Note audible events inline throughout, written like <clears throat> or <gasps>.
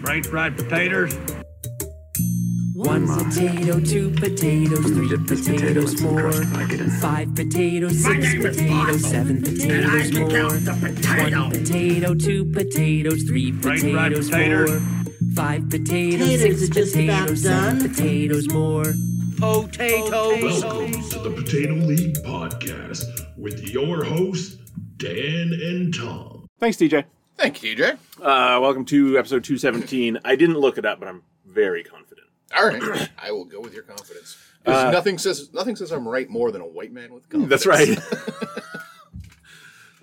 French fried potatoes. One potato, two potatoes, three dip this potato in potatoes some more. Five potatoes, six potatoes, seven potatoes more. potato. One potato, two potatoes, three French fried potatoes potatoes. more. Five potatoes, Potatoes six are just about potatoes, seven potatoes more. Potatoes. Welcome to the Potato League Podcast with your hosts, Dan and Tom. Thanks, DJ. Thank you, DJ. Uh, welcome to episode 217. I didn't look it up, but I'm very confident. All right, <clears throat> I will go with your confidence. 'Cause nothing says nothing says I'm right more than a white man with confidence. That's right.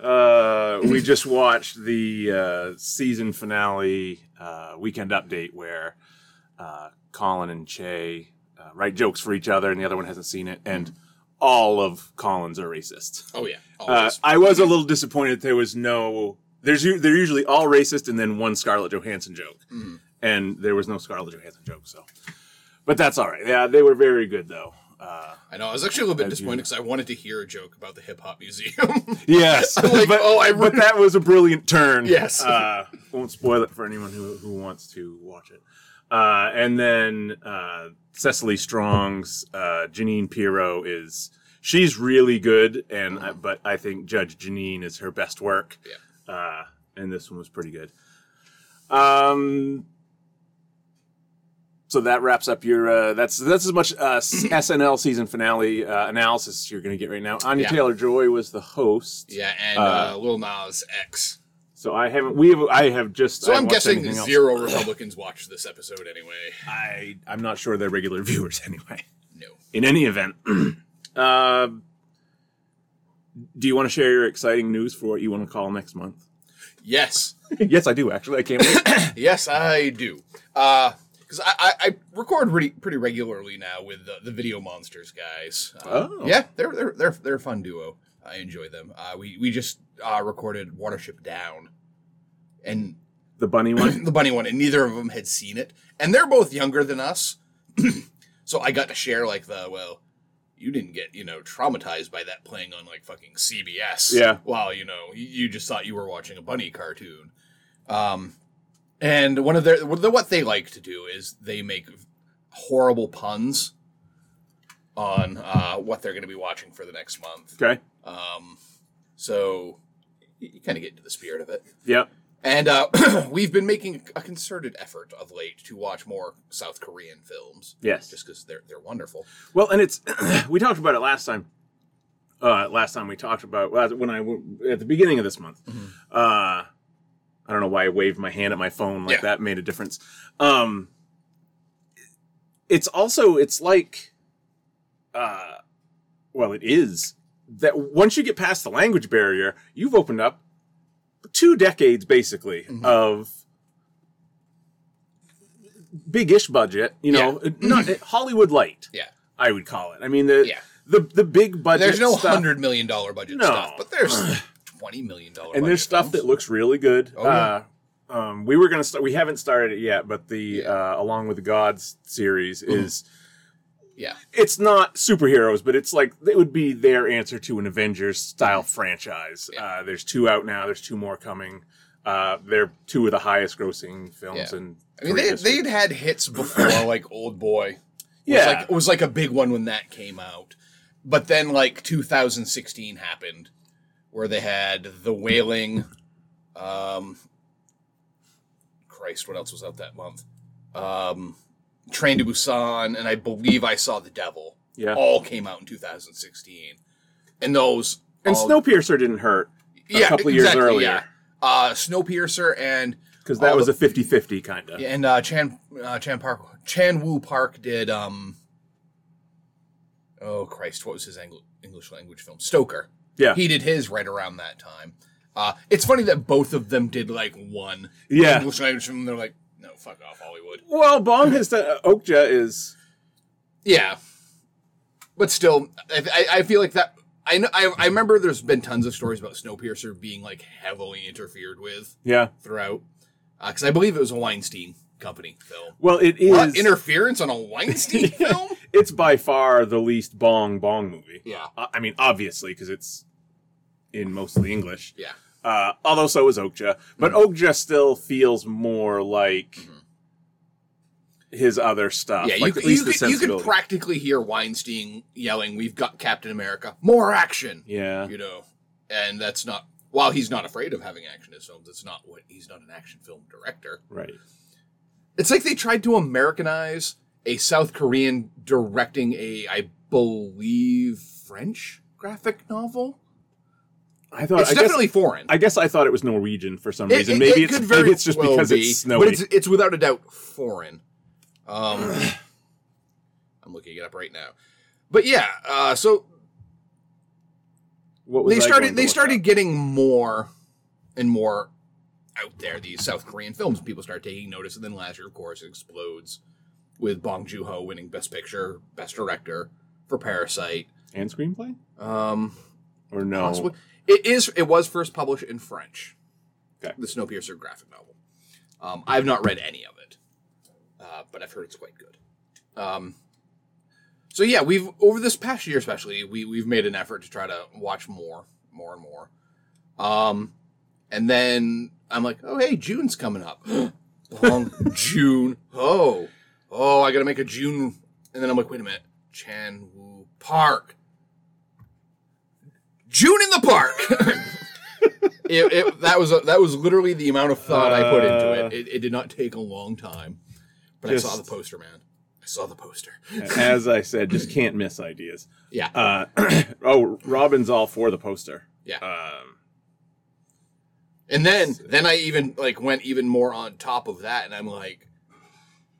<laughs> uh, we just watched the uh, season finale uh, weekend update where uh, Colin and Che uh, write jokes for each other, and the other one hasn't seen it, and all of Colin's are racist. oh yeah, Uh, always. I was a little disappointed there was no. There's they're usually all racist and then one Scarlett Johansson joke, and there was no Scarlett Johansson joke. So, but that's all right. Yeah, they were very good though. Uh, I know. I was actually a little bit disappointed because I wanted to hear a joke about the hip hop museum. <laughs> yes, Like, but, oh, I but that was a brilliant turn. Yes. uh, won't spoil it for anyone who who wants to watch it. Uh, and then uh, Cecily Strong's uh, Jeanine Pirro is she's really good, and I, but I think Judge Jeanine is her best work. Yeah. Uh, and this one was pretty good. Um, so that wraps up your. Uh, that's that's as much uh, <clears throat> SNL season finale uh, analysis you're going to get right now. Anya Yeah. Taylor Joy was the host. yeah, and Uh, uh, Lil Nas X. So I haven't. We have. I have just. So I'm guessing else. zero Republicans watched this episode anyway. I I'm not sure they're regular <laughs> viewers anyway. No. In any event, <clears throat> uh, do you want to share your exciting news for what you want to call next month? Yes, <laughs> yes, I do. Actually, I can't wait. <coughs> yes, I do. Because I, I, I record pretty pretty regularly now with the, the Video Monsters guys. Uh, Oh. yeah, they're they're they're they're a fun duo. I enjoy them. Uh, we we just uh, recorded Watership Down, and the bunny one. <coughs> the bunny one, and neither of them had seen it, and they're both younger than us. <coughs> so I got to share like the well, you didn't get you know traumatized by that playing on like fucking CBS. Yeah. Well, you know, you, just thought you were watching a bunny cartoon. Um, and one of their what they like to do is they make horrible puns on uh, what they're going to be watching for the next month. Okay. Um, so you, you kind of get into the spirit of it. Yep. And uh, <clears throat> we've been making a concerted effort of late to watch more South Korean films. Yes. Just because they're they're wonderful. Well, and it's <clears throat> we talked about it last time. Uh, last time we talked about when I at the beginning of this month. Uh, I don't know why I waved my hand at my phone like Yeah. that made a difference. Um, it's also it's like, uh, well, it is that once you get past the language barrier, you've opened up two decades basically of big-ish budget. You know, not <clears throat> Hollywood light. Yeah. I would call it. I mean the Yeah. the the big budget. There's no stuff, hundred million dollar budget No. stuff, but there's <clears throat> twenty million dollar. and there's stuff that looks really good. Oh, yeah. uh, um, we were gonna start. We haven't started it yet, but the uh, Along with the Gods series Mm-hmm. is. Yeah. It's not superheroes, but it's like it would be their answer to an Avengers style franchise. Yeah. Uh, there's two out now. There's two more coming. Uh, they're two of the highest grossing films Yeah. I mean, they history. they'd had hits <clears throat> before, like Old Boy. Was Yeah. like, it was like a big one when that came out. But then, like 2016 happened, where they had The Wailing. Um, Christ, what else was out that month? Um, Train to Busan, and I believe I saw The Devil. Yeah. all came out in 2016, and those and all- Snowpiercer didn't hurt a couple years earlier Yeah. Uh, Snowpiercer and because that was the- a 50-50 kind of. and uh, Chan uh, Chan Park Chan-wook Park did um oh Christ what was his English language film Stoker Yeah. he did his right around that time uh, it's funny that both of them did like one Yeah. English language film they're like fuck off Hollywood Well, Bong has done. Uh, Okja is. yeah but still I, I, feel like that I know I, I remember there's been tons of stories about Snowpiercer being like heavily interfered with Yeah. throughout because I believe it was a Weinstein company film. Well, it is. What interference on a Weinstein <laughs> film? it's by far the least Bong Bong movie. Yeah. Uh, I mean, obviously, because it's in mostly English. Yeah. Uh, although so is Okja, but Okja still feels more like his other stuff. Yeah, you, like could, at least you, the could, you could practically hear Weinstein yelling, "We've got Captain America, more action!" yeah, You know, and that's not. While he's not afraid of having action in his films, it's not what he's not an action film director. right. It's like they tried to Americanize a South Korean directing a, I believe, French graphic novel. I thought It's I definitely Guess, foreign. I guess I thought it was Norwegian for some reason. it- maybe it it's maybe it's just well because be, it's snowy. but it's it's without a doubt foreign. Um, <sighs> I'm looking it up right now. But yeah, uh, so what was they I started they started getting more and more out there these South Korean films. People start taking notice, and then last year, of course, it explodes with Bong Joon Ho winning Best Picture, Best Director for Parasite. and screenplay Um, or no? possibly it is. It was first published in French. Okay. The Snowpiercer graphic novel. Um, I've not read any of it, uh, but I've heard it's quite good. Um, so yeah, we've over this past year, especially, we we've made an effort to try to watch more, more and more. Um, and then I'm like, oh hey, June's coming up. <gasps> Long <laughs> June. Oh, oh, I got to make a June. And then I'm like, wait a minute, Chan-wook Park. June in the park. <laughs> it, it, that was a, that was literally the amount of thought I put into Uh. it. it. It did not take a long time, but Just- I saw the poster, man. I saw the poster. As I said, just can't miss ideas. Yeah, Uh, <clears throat> oh, Robin's all for the poster. yeah. Um, And then then I even like went even more on top of that, and I'm like,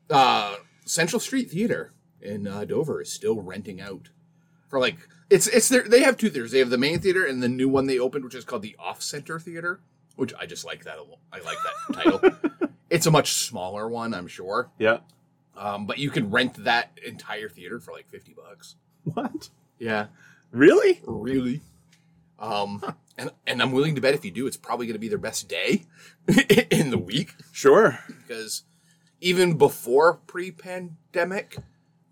uh, Central Street Theater in uh, Dover is still renting out for like it's it's their they have two theaters. They have the main theater and the new one they opened, which is called the Off Center Theater, which I just like that. I like that <laughs> title. It's a much smaller one, I'm sure, yeah. um, but you can rent that entire theater for like fifty bucks. What? Yeah, Really? Really? Um, and and I'm willing to bet if you do, it's probably going to be their best day <laughs> in the week Sure. because even before pre-pandemic,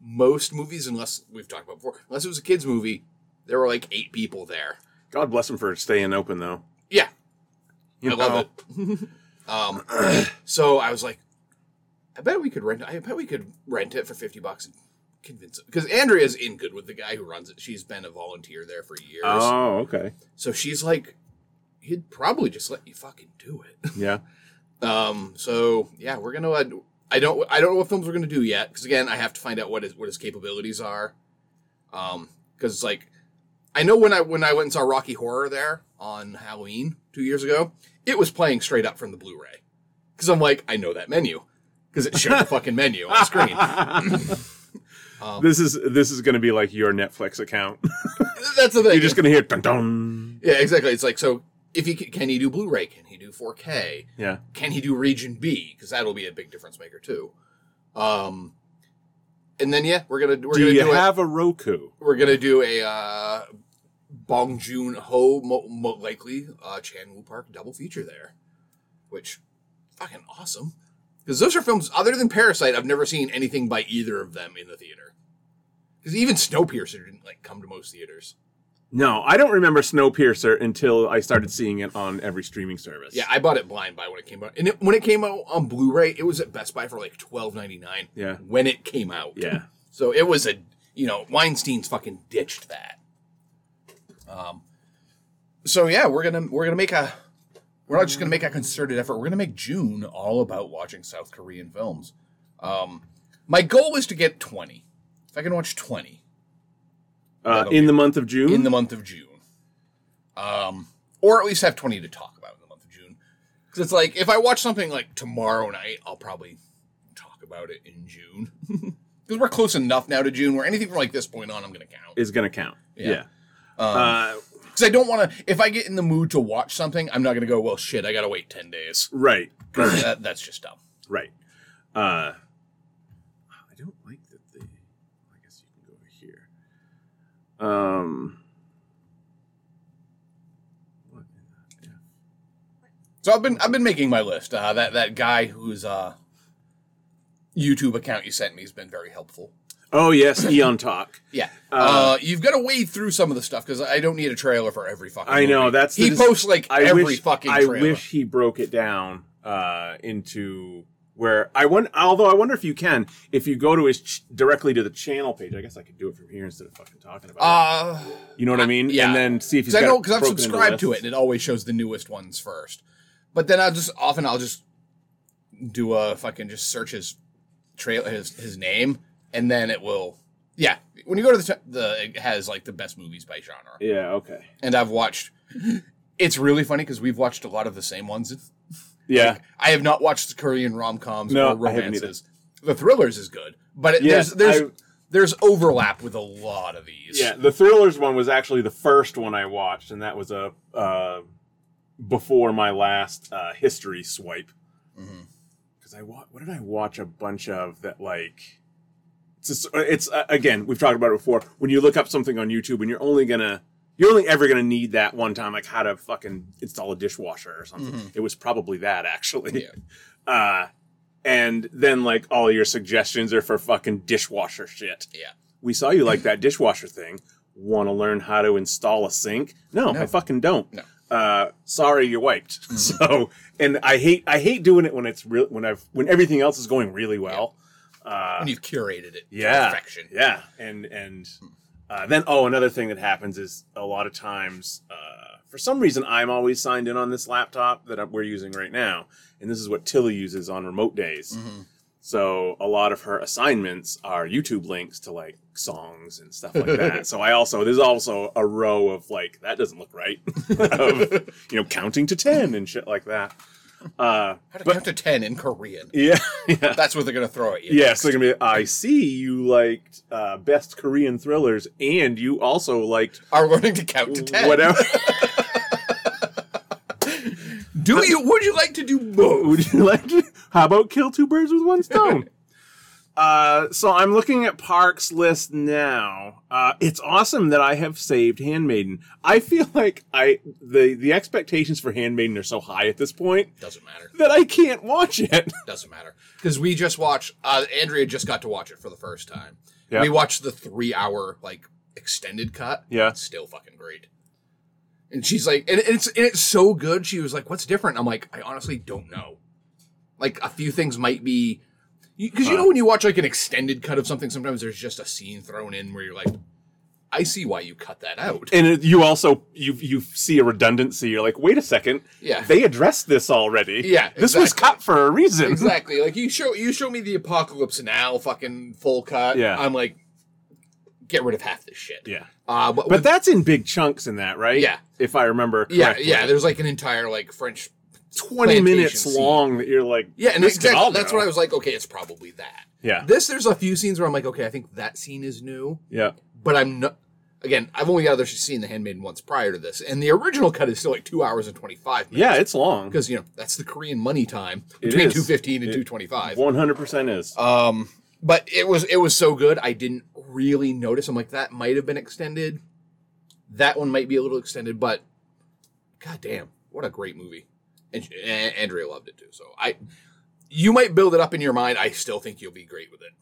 most movies, unless we've talked about before, unless it was a kids movie, there were like eight people there. God bless them for staying open, though. Yeah, You I love it. <laughs> um, <clears throat> so I was like, I bet we could rent. I bet we could rent it for fifty bucks and convince it because Andrea's in good with the guy who runs it. She's been a volunteer there for years. Oh, okay. So she's like, he'd probably just let you fucking do it. Yeah. <laughs> Um. So yeah, we're gonna. Uh, I don't. I don't know what films we're gonna do yet because again, I have to find out what his what his capabilities are. Um. Because like, I know when I when I went and saw Rocky Horror there on Halloween two years ago, it was playing straight up from the Blu-ray. Because I'm like, I know that menu because it showed the fucking menu on the screen. <laughs> Um, This is this is going to be like your Netflix account. That's the thing. <laughs> You're just going to hear dun dun. yeah, exactly. It's like so. If he can, can he do Blu-ray? Can he do 4K? Yeah. can he do region B? Because that'll be a big difference maker too. Um, and then yeah, we're gonna we're Do gonna you do have a Roku? We're gonna do a uh, Bong Joon Ho, mo, mo, likely uh, Chan-wook Park double feature there, which fucking awesome. Because those are films other than Parasite, I've never seen anything by either of them in the theater. Because even Snowpiercer didn't like come to most theaters. No, I don't remember Snowpiercer until I started seeing it on every streaming service. Yeah, I bought it blind buy when it came out, and it, when it came out on Blu-ray, it was at Best Buy for like twelve ninety nine. Yeah. when it came out. Yeah. So it was a you know Weinstein's fucking ditched that. Um. So yeah, we're gonna we're gonna make a we're not just gonna make a concerted effort. We're gonna make June all about watching South Korean films. Um, my goal is to get twenty. If I can watch twenty Uh, in be- the month of June. in the month of June, um, or at least have twenty to talk about in the month of June, because it's like if I watch something like tomorrow night, I'll probably talk about it in June. <laughs> Because we're close enough now to June where anything from like this point on, I'm going to count. is going to count. Yeah. Yeah. Um, Uh, Because I don't want to. If I get in the mood to watch something, I'm not going to go. Well, shit, I got to wait ten days. Right. <clears throat> that, that's just dumb. Right. Uh, I don't like that the. I guess you can go over here. Um. What in the F? So I've been I've been making my list. Uh, that that guy whose uh, YouTube account you sent me has been very helpful. Oh yes, Eon Talk. <laughs> Yeah, Uh, uh, you've got to wade through some of the stuff because I don't need a trailer for every fucking. I know movie. that's he dis- posts like I every wish, fucking. I wish he broke it down uh, into where I wonder. Although I wonder if you can, if you go to his ch- directly to the channel page. I guess I could do it from here instead of fucking talking about Uh, it. You know what I mean? yeah. And then see if he's because I know because I've subscribed to it and it always shows the newest ones first. But then I'll just often I'll just do a fucking just search his trail his his name and then it will yeah when you go to the the it has like the best movies by genre Yeah. Okay. and I've watched. It's really funny because we've watched a lot of the same ones. Yeah. I have not watched the Korean rom coms No, or I haven't either. romances. The thrillers is good, but it, Yes, there's there's I- there's overlap with a lot of these. Yeah, the thrillers one was actually the first one I watched, and that was a uh, before my last uh, history swipe. Because I wa- what did I watch a bunch of that like it's it's uh, again we've talked about it before. When you look up something on YouTube, and you're only gonna you're only ever gonna need that one time, like how to fucking install a dishwasher or something. It was probably that actually. Yeah. <laughs> Uh, and then like all your suggestions are for fucking dishwasher shit yeah. we saw you like that dishwasher thing. Want to learn how to install a sink? No, No. I fucking don't. No. Uh, sorry, you're wiped. <laughs> Mm-hmm. So, and I hate I hate doing it when it's real when I've when everything else is going really well. Uh, And you've curated it yeah, to perfection. yeah, and and uh, then oh, another thing that happens is a lot of times, uh, for some reason, I'm always signed in on this laptop that we're using right now, and this is what Tilly uses on remote days. Mm-hmm. So a lot of her assignments are YouTube links to like songs and stuff like that. <laughs> so I also there's also a row of like that doesn't look right, <laughs> of you know counting to ten and shit like that. <laughs> Uh, How to but count to ten in Korean? yeah, <laughs> yeah. That's what they're gonna throw at you. Yes, they're gonna be. I see you liked uh, best Korean thrillers, and you also liked Are learning to count to ten. whatever. <laughs> Do you? Would you like to do both? Would you like? To, how about kill two birds with one stone? Uh, so I'm looking at Park's list now. Uh, it's awesome that I have saved Handmaiden. I feel like I the the expectations for Handmaiden are so high at this point Doesn't matter. that I can't watch it. <laughs> Doesn't matter because we just watched. Uh, Andrea just got to watch it for the first time. Yeah. We watched the three-hour like extended cut. Yeah. It's still fucking great. And she's like, and it's and it's so good. She was like, "What's different?" I'm like, "I honestly don't know." Like a few things might be because you know when you watch like an extended cut of something, sometimes there's just a scene thrown in where you're like, "I see why you cut that out." And it, you also you you see a redundancy. You're like, wait a second. Yeah. they addressed this already. Yeah, this was exactly. cut for a reason. exactly. Like you show you show me the Apocalypse Now fucking full cut. Yeah. I'm like, get rid of half this shit. Yeah, Uh, but, but with- that's in big chunks in that, right? Yeah. if I remember. yeah, correctly. yeah. There's like an entire like French twenty minutes scene. long that you're like, Yeah, and exactly that's what I was like. Okay, it's probably that. Yeah, This there's a few scenes where I'm like, okay, I think that scene is new, yeah, but I'm not. Again, I've only got other seen The Handmaiden once prior to this, and the original cut is still like two hours and twenty five minutes. yeah. It's long. because you know that's the Korean money time between two fifteen and two twenty five. One hundred percent is. Um, but it was it was so good, I didn't really notice. I'm like, that might have been extended. That one might be a little extended, but god damn, what a great movie! And, and Andrea loved it too. So I, you might build it up in your mind. I still think you'll be great with it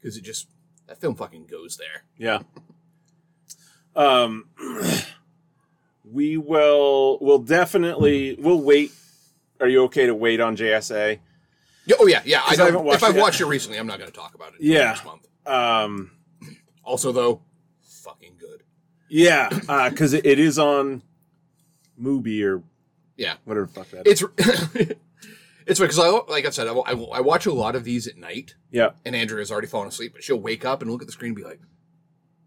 because it just that film fucking goes there. Yeah. Um, <clears throat> we will. We'll definitely. We'll wait. Are you okay to wait on JSA? Oh yeah, yeah. I I haven't watched if I've it watched it recently, I'm not going to talk about it. Yeah. next month. Um, Also, though, fucking good. yeah, because it, it is on Mubi or Yeah, whatever the fuck that is. <laughs> it's it's because I like I said, I, I, I watch a lot of these at night. Yeah, and Andrea's already fallen asleep, but she'll wake up and look at the screen and be like,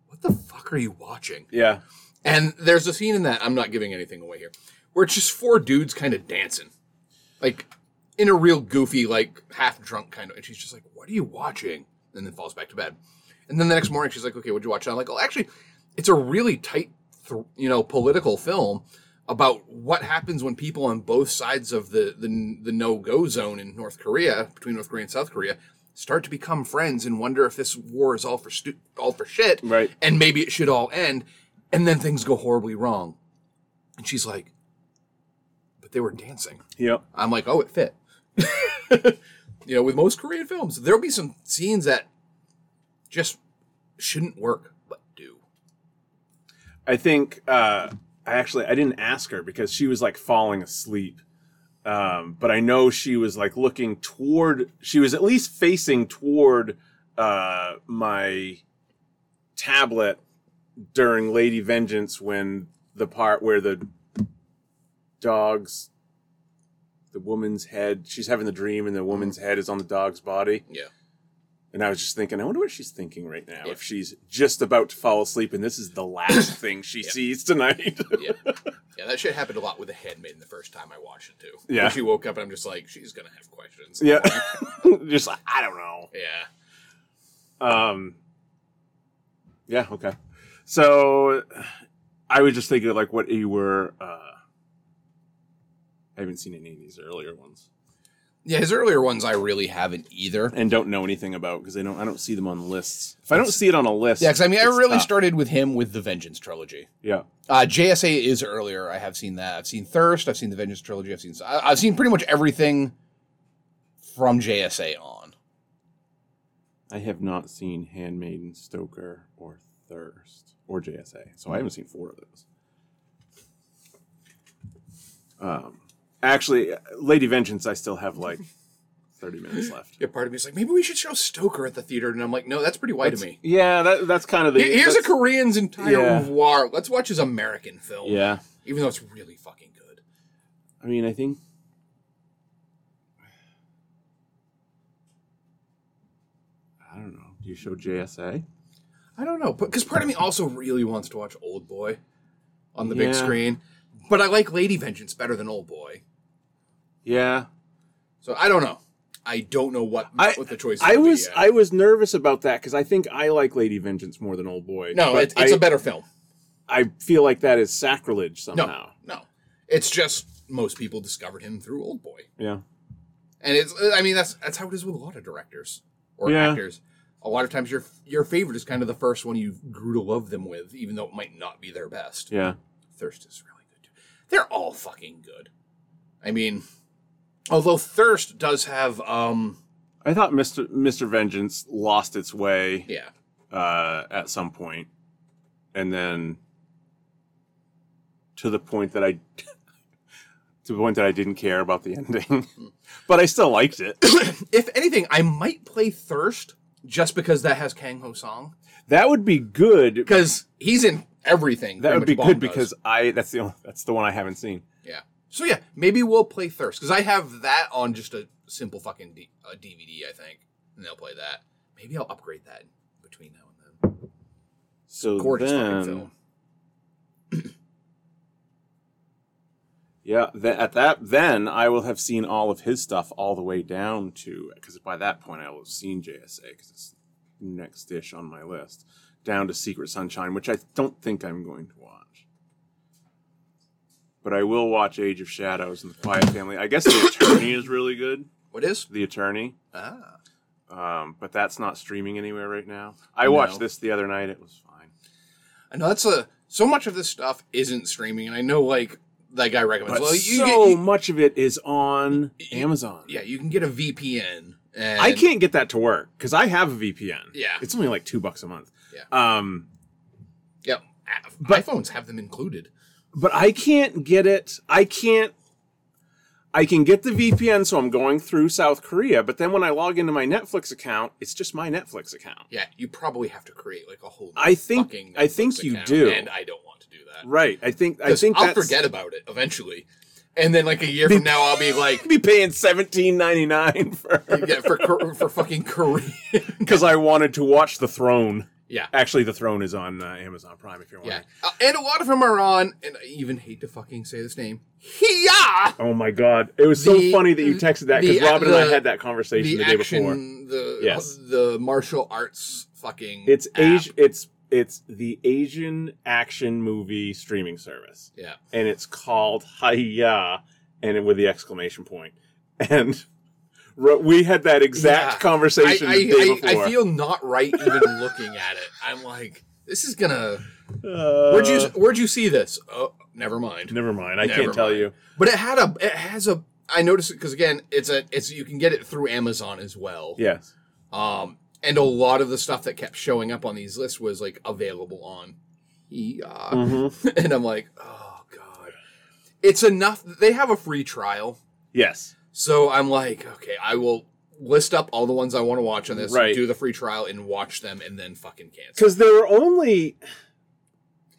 "What the fuck are you watching?" yeah, And there's a scene in that I'm not giving anything away here, where it's just four dudes kind of dancing, like in a real goofy, like half drunk kind of. And she's just like, "What are you watching?" And then falls back to bed. And then the next morning, she's like, "Okay, what'd you watch?" And I'm like, "Oh, actually, it's a really tight, th- you know, political film." About what happens when people on both sides of the, the the no go zone in North Korea, between North Korea and South Korea, start to become friends and wonder if this war is all for stu- all for shit, Right. And maybe it should all end, and then things go horribly wrong. And she's like, "But they were dancing." yep. I'm like, "Oh, it fit." <laughs> you know, with most Korean films, there'll be some scenes that just shouldn't work, but do. I think uh, I actually I didn't ask her because she was like falling asleep. Um, but I know she was like looking toward. She was at least facing toward uh, my tablet during Lady Vengeance when the part where the dog's the woman's head she's having the dream and the woman's head is on the dog's body Yeah. And i was just thinking i wonder what she's thinking right now Yeah. if she's just about to fall asleep and this is the last <coughs> thing she Yeah. sees tonight Yeah. <laughs> Yeah, that shit happened a lot with the Handmaiden the first time I watched it too. Yeah. When she woke up and I'm just like, she's gonna have questions. yeah <laughs> just like i don't know Yeah. Um. Yeah. Okay. So, I was just thinking, like, what you were. uh I haven't seen any of these earlier ones, Yeah, his earlier ones I really haven't either. and don't know anything about because I don't. I don't see them on lists. If I don't see it on a list, Yeah, because I mean, I really tough. started with him with the Vengeance trilogy. Yeah. Uh, JSA is earlier. I have seen that. I've seen Thirst. I've seen the Vengeance trilogy. I've seen. I- I've seen pretty much everything from JSA on. I have not seen Handmaiden, Stoker, or Thirst, or JSA, so I haven't seen four of those. Um, actually, Lady Vengeance, I still have like <laughs> thirty minutes left. Yeah, part of me is like, maybe we should show Stoker at the theater, and I'm like, no, that's pretty white of me. Yeah, that, that's kind of the. Here's a Korean's entire Yeah. war. Let's watch his American film. Yeah, even though it's really fucking good. I mean, I think. I don't know. Do you show JSA? I don't know, because part of me also really wants to watch Old Boy on the big screen, but I like Lady Vengeance better than Old Boy. Yeah, So I don't know. I don't know what I what the choice. I was. I was nervous about that because I think I like Lady Vengeance more than Old Boy. no, but it's, I- a better film. I feel like that is sacrilege No, somehow. no, it's just most people discovered him through Old Boy, Yeah. and it's. I mean, that's that's how it is with a lot of directors or Yeah. actors. A lot of times, your your favorite is kind of the first one you grew to love them with, even though it might not be their best. Yeah. Thirst is really good too. They're all fucking good. I mean, although Thirst does have, um, I thought Mr. Mr. Vengeance lost its way yeah, uh, at some point, and then to the point that I <laughs> to the point that I didn't care about the <laughs> ending, but I still liked it. <coughs> if anything, I might play Thirst just because that has Kang Ho Song That would be good. because he's in everything. That would be good does. because I that's the only, that's the one I haven't seen. yeah. So yeah, maybe we'll play Thirst because I have that on just a simple fucking D- uh, DVD, I think, and they'll play that. Maybe I'll upgrade that between now and then. So Gorgeous then, fucking film. <clears throat> Yeah, th- at that then I will have seen all of his stuff all the way down to because by that point I will have seen JSA because it's next dish on my list down to Secret Sunshine, which I don't think I'm going to watch. But I will watch Age of Shadows and The Quiet Family. I guess The Attorney is really good. What is? The Attorney, Ah, um, but that's not streaming anywhere right now. I No. watched this the other night. It was fine. I know that's a so much of this stuff isn't streaming, and I know like that guy recommends. But well, you so get, you- much of it is on Amazon. yeah, you can get a VPN. And I can't get that to work because I have a VPN. Yeah. it's only like two bucks a month. Yeah. Um, Yeah, But- iPhones have them included. But I can't get it. I can't. I can get the VPN, so I'm going through South Korea. But then when I log into my Netflix account, it's just my Netflix account. Yeah, you probably have to create like a whole. I think- fucking I think you do. and I don't want to do that. Right. I think. I think I'll forget about it eventually, and then like a year from now, I'll be like, <laughs> Be paying seventeen ninety nine for yeah, for for fucking Korean. <laughs> because I wanted to watch The Throne. Yeah, Actually, The Throne is on uh, Amazon Prime. If you're yeah, wondering. Uh, and a lot of them are on. And I even hate to fucking say this name. Hi-YAH. Oh my god! It was so funny that you texted that because the- Robin and I had that conversation the, The day action, before. the Yes. the martial arts fucking. It's app. Asian. It's it's the Asian action movie streaming service, Yeah, and it's called Hi-YAH, and it, with the exclamation point. And we had that exact Yeah. conversation I, the day I, I. I feel not right even looking at it. I'm like, this is gonna. Uh, Where'd you Where'd you see this? Oh, never mind. Never mind. I Never can't tell you. But it had a. It has a. I noticed it because again, it's a. It's you can get it through Amazon as well. Yes. Um, and a lot of the stuff that kept showing up on these lists was like available on. Yeah. Mm-hmm. <laughs> and I'm like, oh god, it's enough. They have a free trial, Yes. So I'm like, okay, I will list up all the ones I want to watch on this, Right. do the free trial, and watch them, and then fucking cancel. Because there were only.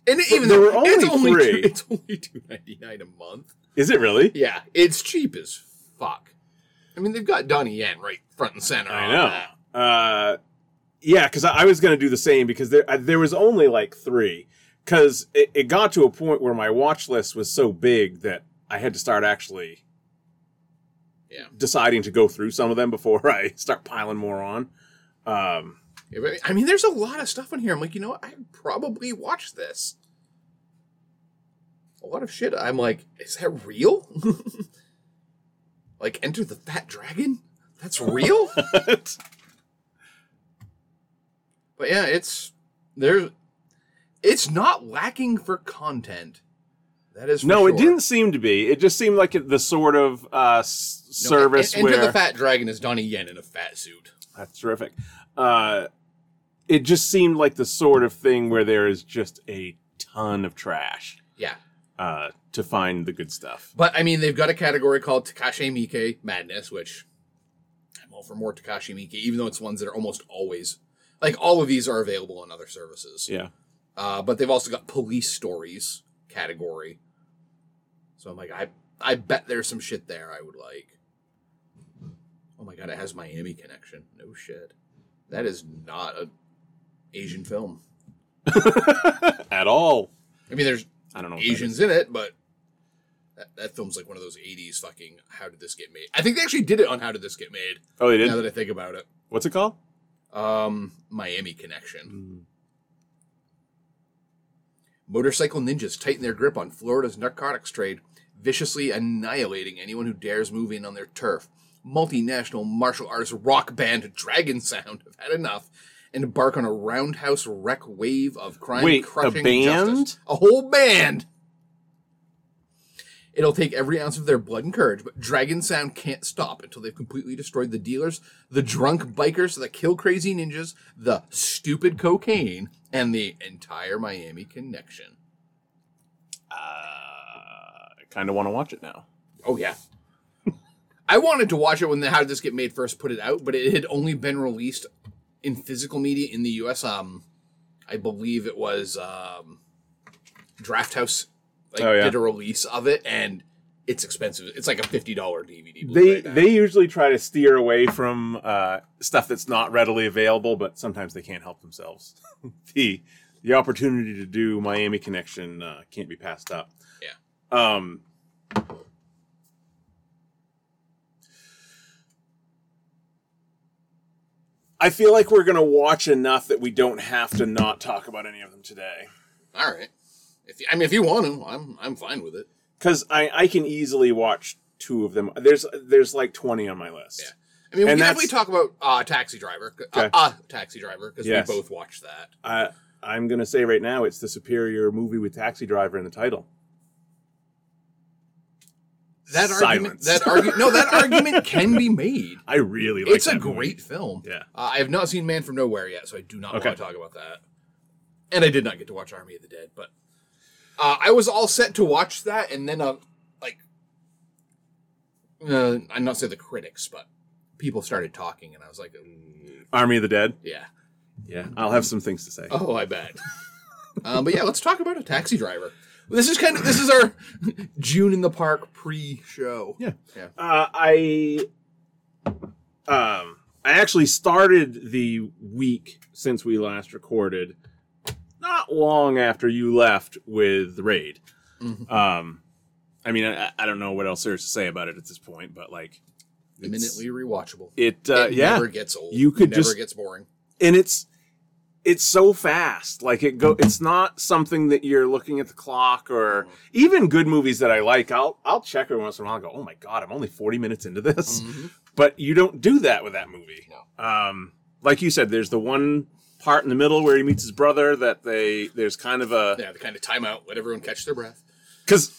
And even there though were it's only only three. two, it's only two ninety nine a month. Is it really? Yeah, it's cheap as fuck. I mean, they've got Donnie Yen right front and center. I on know. that. Uh, yeah, because I, I was going to do the same because there I, there was only like three. Because it, it got to a point where my watch list was so big that I had to start actually Yeah. deciding to go through some of them before <laughs> I start piling more on. Um, I mean, there's a lot of stuff in here. I'm like, you know what? I probably watch this. A lot of shit. I'm like, is that real? <laughs> like, Enter the Fat Dragon? That's <laughs> real? but yeah, it's there's it's not lacking for content. That is no, it didn't seem to be. It just seemed like the sort of uh, s- No, service En- Enter where the Fat Dragon is Donnie Yen in a fat suit. That's terrific. Uh, it just seemed like the sort of thing where there is just a ton of trash Yeah. uh, to find the good stuff. But I mean, they've got a category called Takashi Miike Madness, which I'm all for more Takashi Miike, even though it's ones that are almost always like all of these are available on other services. Yeah. Uh, but they've also got police stories category. So I'm like, I I bet there's some shit there I would like. Oh my god, it has Miami connection. No shit. That is not a Asian film. <laughs> At all. I mean, there's I don't know. Asians in it, but that, that film's like one of those 80s fucking How Did This Get Made? I think they actually did it on How Did This Get Made. Oh, they did. now that I think about it. What's it called? Um, Miami Connection. Motorcycle ninjas tighten their grip on Florida's narcotics trade, viciously annihilating anyone who dares move in on their turf. Multinational martial arts rock band Dragon Sound have had enough and embark on a roundhouse wreck wave of crime Wait, a band? A whole band! It'll take every ounce of their blood and courage, but Dragon Sound can't stop until they've completely destroyed the dealers, the drunk bikers, the kill crazy ninjas, the stupid cocaine, and the entire Miami connection. Uh, I kind of want to watch it now. Oh yeah. <laughs> I wanted to watch it when the How Did This Get Made first put it out, but it had only been released in physical media in the US. Um I believe it was um Drafthouse like Oh, yeah. did a release of it and it's expensive. It's like a fifty dollar DVD. They they usually try to steer away from uh, stuff that's not readily available, but sometimes they can't help themselves. <laughs> the the opportunity to do Miami Connection uh, can't be passed up. Yeah. Um, I feel like we're gonna watch enough that we don't have to not talk about any of them today. All right. If you, I mean if you want to, I'm I'm fine with it. Because I, I can easily watch two of them. There's there's like twenty on my list. Yeah. I mean, we And can definitely talk about uh, Taxi Driver. Uh, uh, Taxi Driver, because Yes. we both watched that. I I'm gonna say right now it's the superior movie with Taxi Driver in the title. That argument, that argument, no, that argument can be made. <laughs> I really like. it's a movie. great film. Yeah. Uh, I have not seen Man from Nowhere yet, so I do not Okay. want to talk about that. And I did not get to watch Army of the Dead, but uh, I was all set to watch that, and then uh, like, uh, I'm not saying the critics, but people started talking, and I was like, mm, Army of the Dead. yeah, Yeah, I'll have some things to say. oh, I bet. <laughs> um, but yeah, let's talk about a taxi driver. This is kind of this is our <laughs> June in the Park pre-show. Yeah. yeah. Uh, I um I actually started the week since we last recorded, not long after you left with the raid. Mhm. Um, I mean, I, I don't know what else there is to say about it at this point, but like, it's- Eminently rewatchable. it uh, it yeah, never gets old. You could never just- gets boring. and it's it's so fast like it go it's not something that you're looking at the clock or even good movies that i like i'll i'll check every once in a while and go oh my god i'm only 40 minutes into this Mhm. but you don't do that with that movie No. um like you said there's the one part in the middle where he meets his brother that they there's kind of a Yeah, the kind of timeout, let everyone catch their breath. because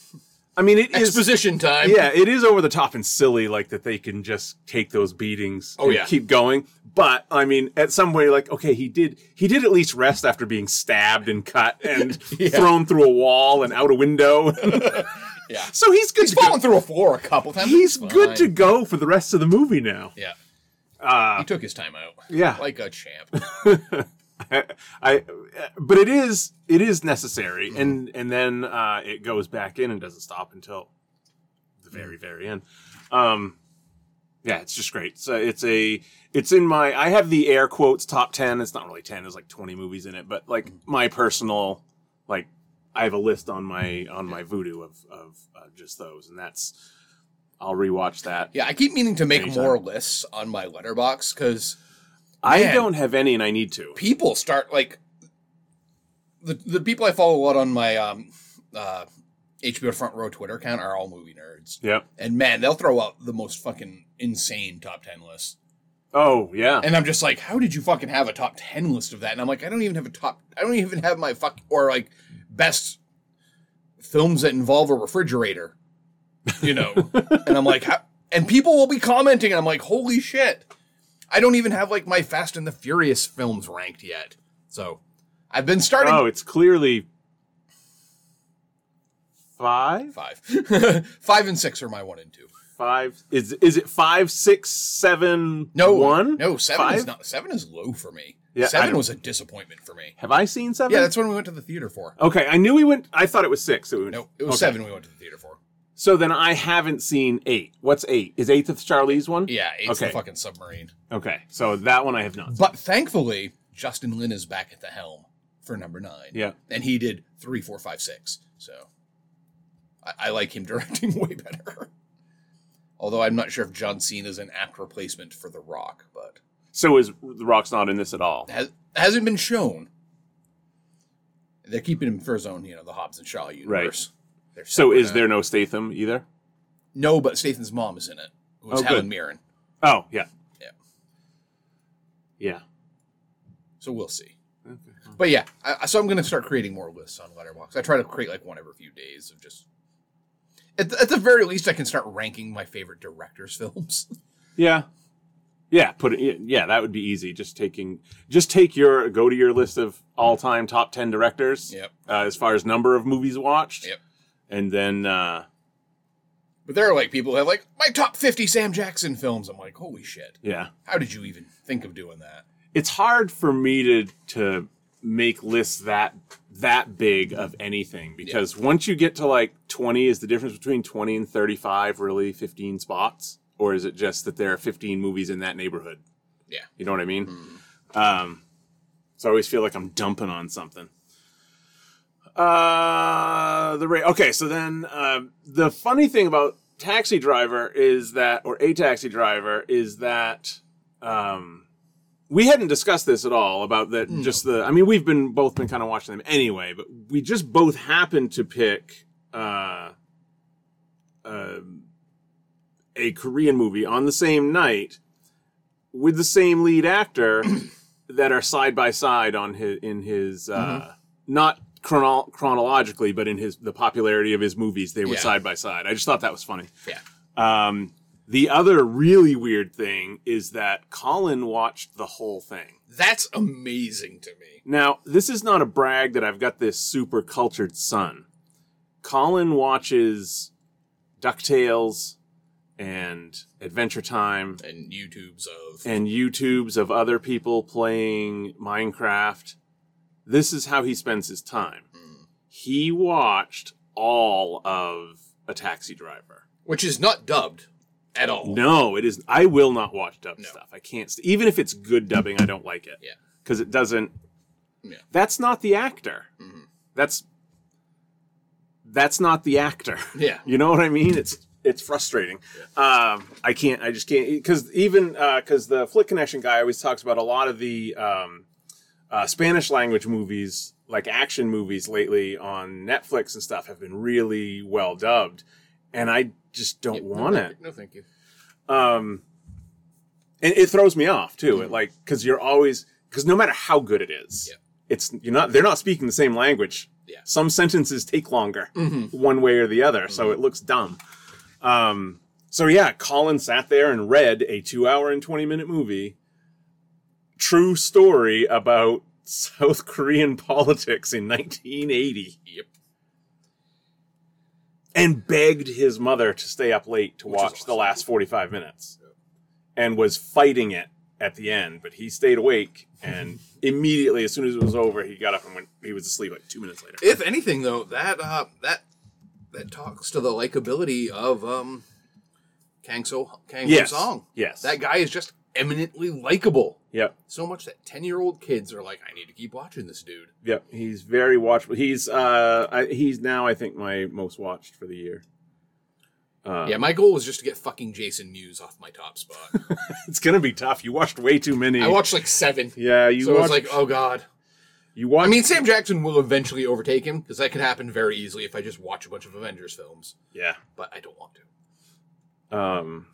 i mean it is Exposition time. yeah, it is over the top and silly, like that they can just take those beatings Oh, and yeah. keep going. But I mean, at some way, like, okay, he did he did at least rest after being stabbed and cut and <laughs> Yeah. thrown through a wall and out a window. <laughs> Yeah. So he's good He's to fallen go. through a floor a couple times. He's good to go for the rest of the movie now. Yeah. Uh, He took his time out. yeah. Like a champ. <laughs> I, I but it is it is necessary Mm-hmm. and and then uh it goes back in and doesn't stop until the Mm. very very end um yeah it's just great so it's a it's in my i have the air quotes top 10 it's not really 10 there's like 20 movies in it but like Mm. my personal like i have a list on my on my Vudu of of uh, just those and that's i'll rewatch that Yeah, I keep meaning to make Anytime. more lists on my Letterboxd because i don't have any and i need to people start like the the people I follow a lot on my um uh HBO front row Twitter account are all movie nerds. Yeah, And man, they'll throw out the most fucking insane top 10 lists. oh yeah And I'm just like, how did you fucking have a top 10 list of that? And I'm like, I don't even have a top, I don't even have my fuck, or like best films that involve a refrigerator, you know? and I'm like, how, and people will be commenting, and I'm like, holy shit. I don't even have like my Fast and the Furious films ranked yet. So I've been starting oh it's clearly five five. <laughs> five and six are my one and two. five is is it five six seven No, one No, seven is not, seven is low for me. Yeah, seven was a disappointment for me. have i seen seven Yeah, that's when we went to the theater for. okay i knew we went i thought it was six that we went, No, it was Okay. seven we went to the theater for. So then i haven't seen eight what's eight is eighth of Charlize one Yeah, eight's Okay. the fucking submarine. okay so that one i have not seen. But thankfully, Justin Lin is back at the helm for number nine. Yeah. And he did three, four, five, six. So I, I like him <laughs> directing way better. Although I'm not sure if John Cena is an apt replacement for The Rock, but so is the rock's not in this at all has, hasn't been shown. They're keeping him for his own, you know, the Hobbs and Shaw universe. They're so is there no statham either No, but Statham's mom is in it. It was Oh, Helen good. Mirren. oh yeah Yeah. yeah So we'll see. But yeah, I, I- so I'm going to start creating more lists on Letterboxd. I try to create like one every few days of just. At the, at the very least, I can start ranking my favorite directors' <laughs> films. yeah yeah put it yeah that would be easy just taking just take your go to your list of all-time top 10 directors Yep. uh, as far as number of movies watched Yep. And then uh But there are like people who have like my top 50 Sam Jackson films. I'm like, holy shit! yeah How did you even think of doing that? it's hard for me to to make lists that that big of anything because once you get to like 20 is the difference between 20 and 35 really 15 spots or is it just that there are 15 movies in that neighborhood Yeah. you know what i mean um so i always feel like i'm dumping on something uh the rate okay so then uh, the funny thing about taxi driver is that or a taxi driver is that um we hadn't discussed this at all about that just the i mean we've been both been kind of watching them anyway but we just both happened to pick uh um a korean movie on the same night with the same lead actor <clears throat> that are side by side on his in his uh not chrono- chronologically but in his the popularity of his movies they were Yeah. side by side i just thought that was funny Yeah. um, the other really weird thing is that Colin watched the whole thing. That's amazing to me. Now, this is not a brag that I've got this super cultured son. Colin watches DuckTales and Adventure Time And YouTube's of and YouTubes of other people playing Minecraft. This is how he spends his time. He watched all of A Taxi Driver. which is not dubbed at all. No, it is. I will not watch dub No. stuff. I can't. st- Even if it's good dubbing, I don't like it. Yeah. because it doesn't. Yeah. That's not the actor. Mhm. That's that's not the actor. <laughs> Yeah. You know what I mean? It's it's frustrating. Um, I can't. I just can't because even because the Flick Connection guy always talks about a lot of the um, uh, Spanish language movies, like action movies lately on Netflix and stuff, have been really well dubbed, and I just don't No, want thank it. No, thank you. um and it throws me off too it like because you're always because no matter how good it is Yeah. it's you're not they're not speaking the same language Yeah. some sentences take longer Mhm. one way or the other so it looks dumb um so yeah colin sat there and read a two hour and 20 minute movie true story about south korean <laughs> politics in 1980 Yep. and begged his mother to stay up late to Which watch the last 45 minutes and was fighting it at the end but he stayed awake and <laughs> immediately as soon as it was over he got up and went he was asleep like two minutes later If anything, though, that uh, that that talks to the likability of um, Kang So Kang Yes. Song. Yes. that guy is just eminently likable. Yep So much that ten year old kids are like, I need to keep watching this dude. yep he's very watchable he's uh I, he's now i think my most watched for the year uh, yeah, my goal was just to get fucking Jason Mewes off my top spot. <laughs> it's gonna be tough you watched way too many I watched like seven. yeah you so I was like, oh god. you watched I mean, Sam Jackson will eventually overtake him because that could happen very easily if I just watch a bunch of Avengers films. yeah But I don't want to. um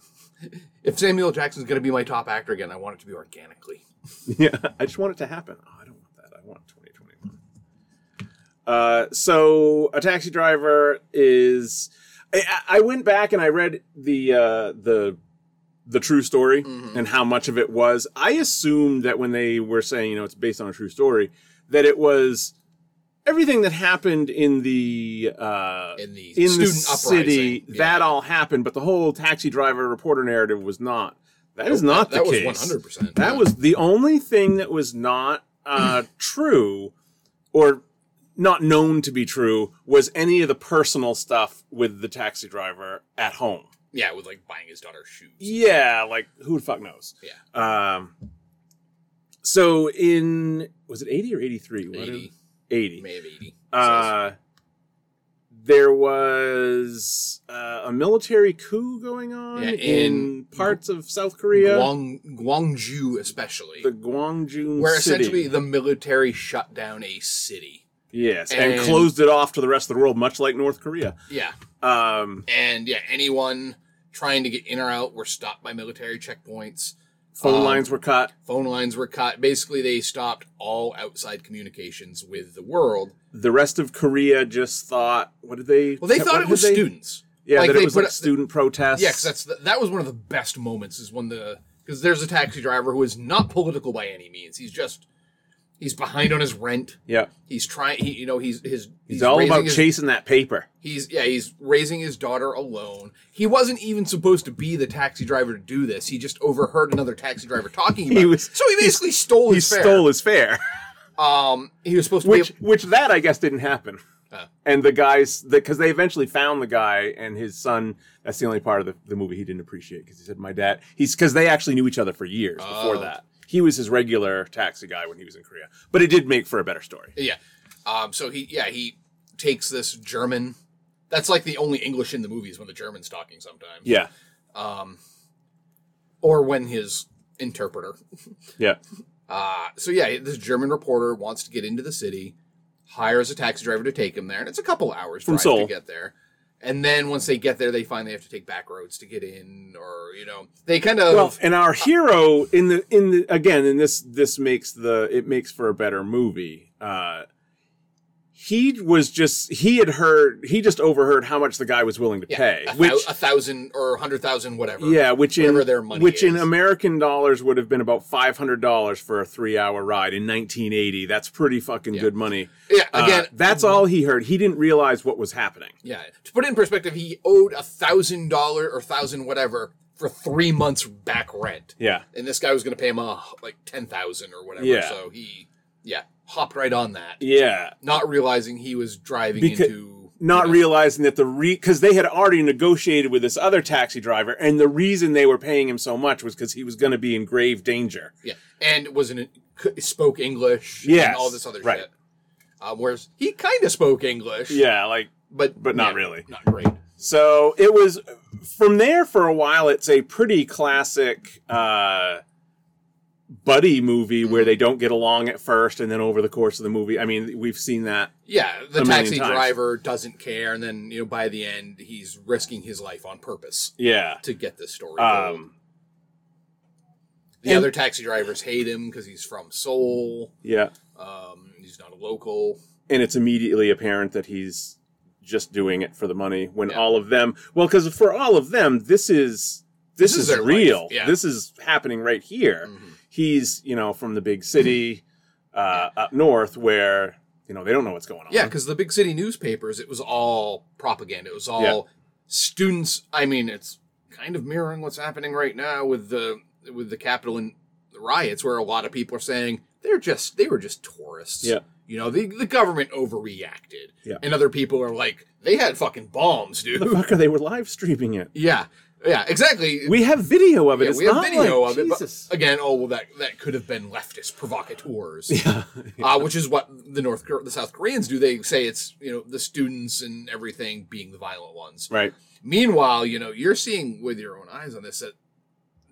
If Samuel. Jackson's going to be my top actor again, I want it to be organically. <laughs> Yeah, I just want it to happen. Oh, I don't want that. I want 2021. Uh, so a taxi driver is. I, I went back and I read the uh, the the true story and how much of it was. I assumed that when they were saying you know it's based on a true story, that it was everything that happened in the uh, In the in the student city uprising, that yeah. all happened, but the whole taxi driver reporter narrative was not. That is not the case. that was 100%, That was the only thing that was not uh, <clears throat> true, or not known to be true, was any of the personal stuff with the taxi driver at home. Yeah, with like buying his daughter shoes. Yeah, like who the fuck knows? Yeah. Um. So in was it eighty or eighty three? 80. Eighty. May have 80. Uh, there was uh, a military coup going on Yeah, in, in parts of South Korea, Guang, Guangzhou, especially. the Gwangju where city. essentially the military shut down a city. yes, and, and- closed it off to the rest of the world, much like North Korea. Yeah. Um, And yeah, anyone trying to get in or out were stopped by military checkpoints. Phone Um, lines were cut. Phone lines were cut. Basically, they stopped all outside communications with the world. The rest of Korea just thought, what did they? Well, they what thought it was they- students. Yeah, Like, that it was like a- student protests. Yeah, 'cause that's the, that was one of the best moments. Is when the because there's a taxi driver who is not political by any means. He's just he's behind on his rent. yeah. He's trying. He you know he's his He's, all about his, chasing that paper. He's yeah he's raising his daughter alone. He wasn't even supposed to be the taxi driver to do this. He just overheard another taxi driver talking about. He it. was- so he basically stole He his fare. stole his fare. Um, he was supposed to which be. which that I guess didn't happen. Uh. and the guys, because they eventually found the guy and his son. That's the only part of the, the movie he didn't appreciate because he said, "My dad." He's because they actually knew each other for years before Oh. that. He was his regular taxi guy when he was in Korea, but it did make for a better story. Yeah. Um. So he yeah he takes this German. That's like the only English in the movies when the German's talking sometimes. Yeah, Or when his interpreter. yeah, <laughs> Uh, so yeah, this German reporter wants to get into the city, hires a taxi driver to take him there, and it's a couple hours From drive Seoul. to get there. And then once they get there, they find they have to take back roads to get in, or you know, they kind of Well, and our hero in the in the again, and this this makes the it makes for a better movie. Uh, he was just he had heard he just overheard how much the guy was willing to yeah, pay, a, which a thousand or a hundred thousand, whatever. Yeah, which in whatever their money which in. American dollars would have been about five hundred dollars for a three hour ride in nineteen eighty. That's pretty fucking good money. Yeah, Uh, again, that's all he heard. He didn't realize what was happening. Yeah, to put it in perspective, he owed a thousand dollar or thousand whatever for three months back rent, Yeah, and this guy was going to pay him uh, like ten thousand or whatever. Yeah. So he, yeah, hopped right on that, yeah. not realizing he was driving Because- into Not you know, realizing that the re because they had already negotiated with this other taxi driver, and the reason they were paying him so much was because he was going to be in grave danger. yeah, and wasn't spoke English, Yes, and all this other right. shit. Um, whereas he kind of spoke English, Yeah, like but but not yeah, really. not great. So it was from there for a while. It's a pretty classic uh, buddy movie where they don't get along at first, and then over the course of the movie, I mean, we've seen that. Yeah, the taxi times. driver doesn't care, and then you know by the end he's risking his life on purpose Yeah. to get this story. Um, The And- other taxi drivers hate him because he's from Seoul. yeah. Um, he's not a local. And it's immediately apparent that he's just doing it for the money when Yeah. all of them, well, because for all of them, this is. This, This is is, real. yeah. This is happening right here. Mhm. He's, you know, from the big city <clears throat> uh, up north where You know, they don't know what's going on. Yeah, because the big city newspapers, it was all propaganda. It was all Yeah. students. I mean, it's kind of mirroring what's happening right now with the with the Capitol and the riots, where a lot of people are saying they're just they were just tourists. Yeah. you know, the the government overreacted. Yeah. and other people are like, they had fucking bombs, dude. Motherfucker, they were live streaming it. yeah, yeah, exactly. We have video of it. yeah, it's we have not video like, of it. But again, oh well, that that could have been leftist provocateurs. <laughs> yeah. uh, which is what the North the South Koreans do. They say it's you know the students and everything being the violent ones. right. Meanwhile, you know you're seeing with your own eyes on this that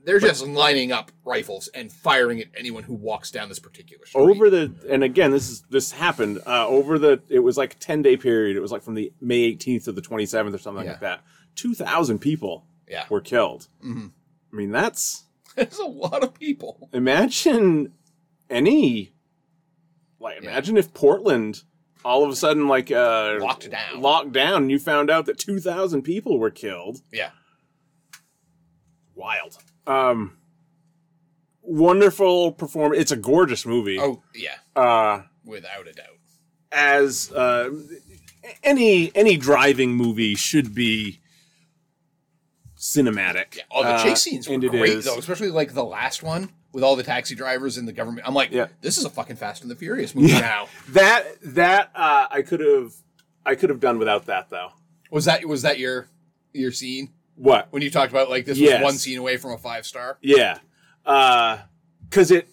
they're just lining up rifles and firing at anyone who walks down this particular street. over the and again this is this happened uh over the it was like a 10 day period it was like from the may 18th to the 27th or something Yeah. like that 2000 people yeah, were killed Mhm. i mean that's <laughs> there's a lot of people. imagine any like Yeah. imagine if portland all of a sudden like uh Locked down. locked down and you found out that 2000 people were killed Yeah, wild um wonderful performance it's a gorgeous movie oh yeah, uh without a doubt. as uh, any any driving movie should be cinematic. Yeah, oh the Uh, chase scenes were great is. though, especially like the last one with all the taxi drivers and the government. I'm like, Yeah. this is a fucking Fast and the Furious movie Yeah. now. <laughs> That that uh, I could have I could have done without that though. Was that was that your your scene? What? when you talked about like this Yes. was one scene away from a five star. Yeah, because it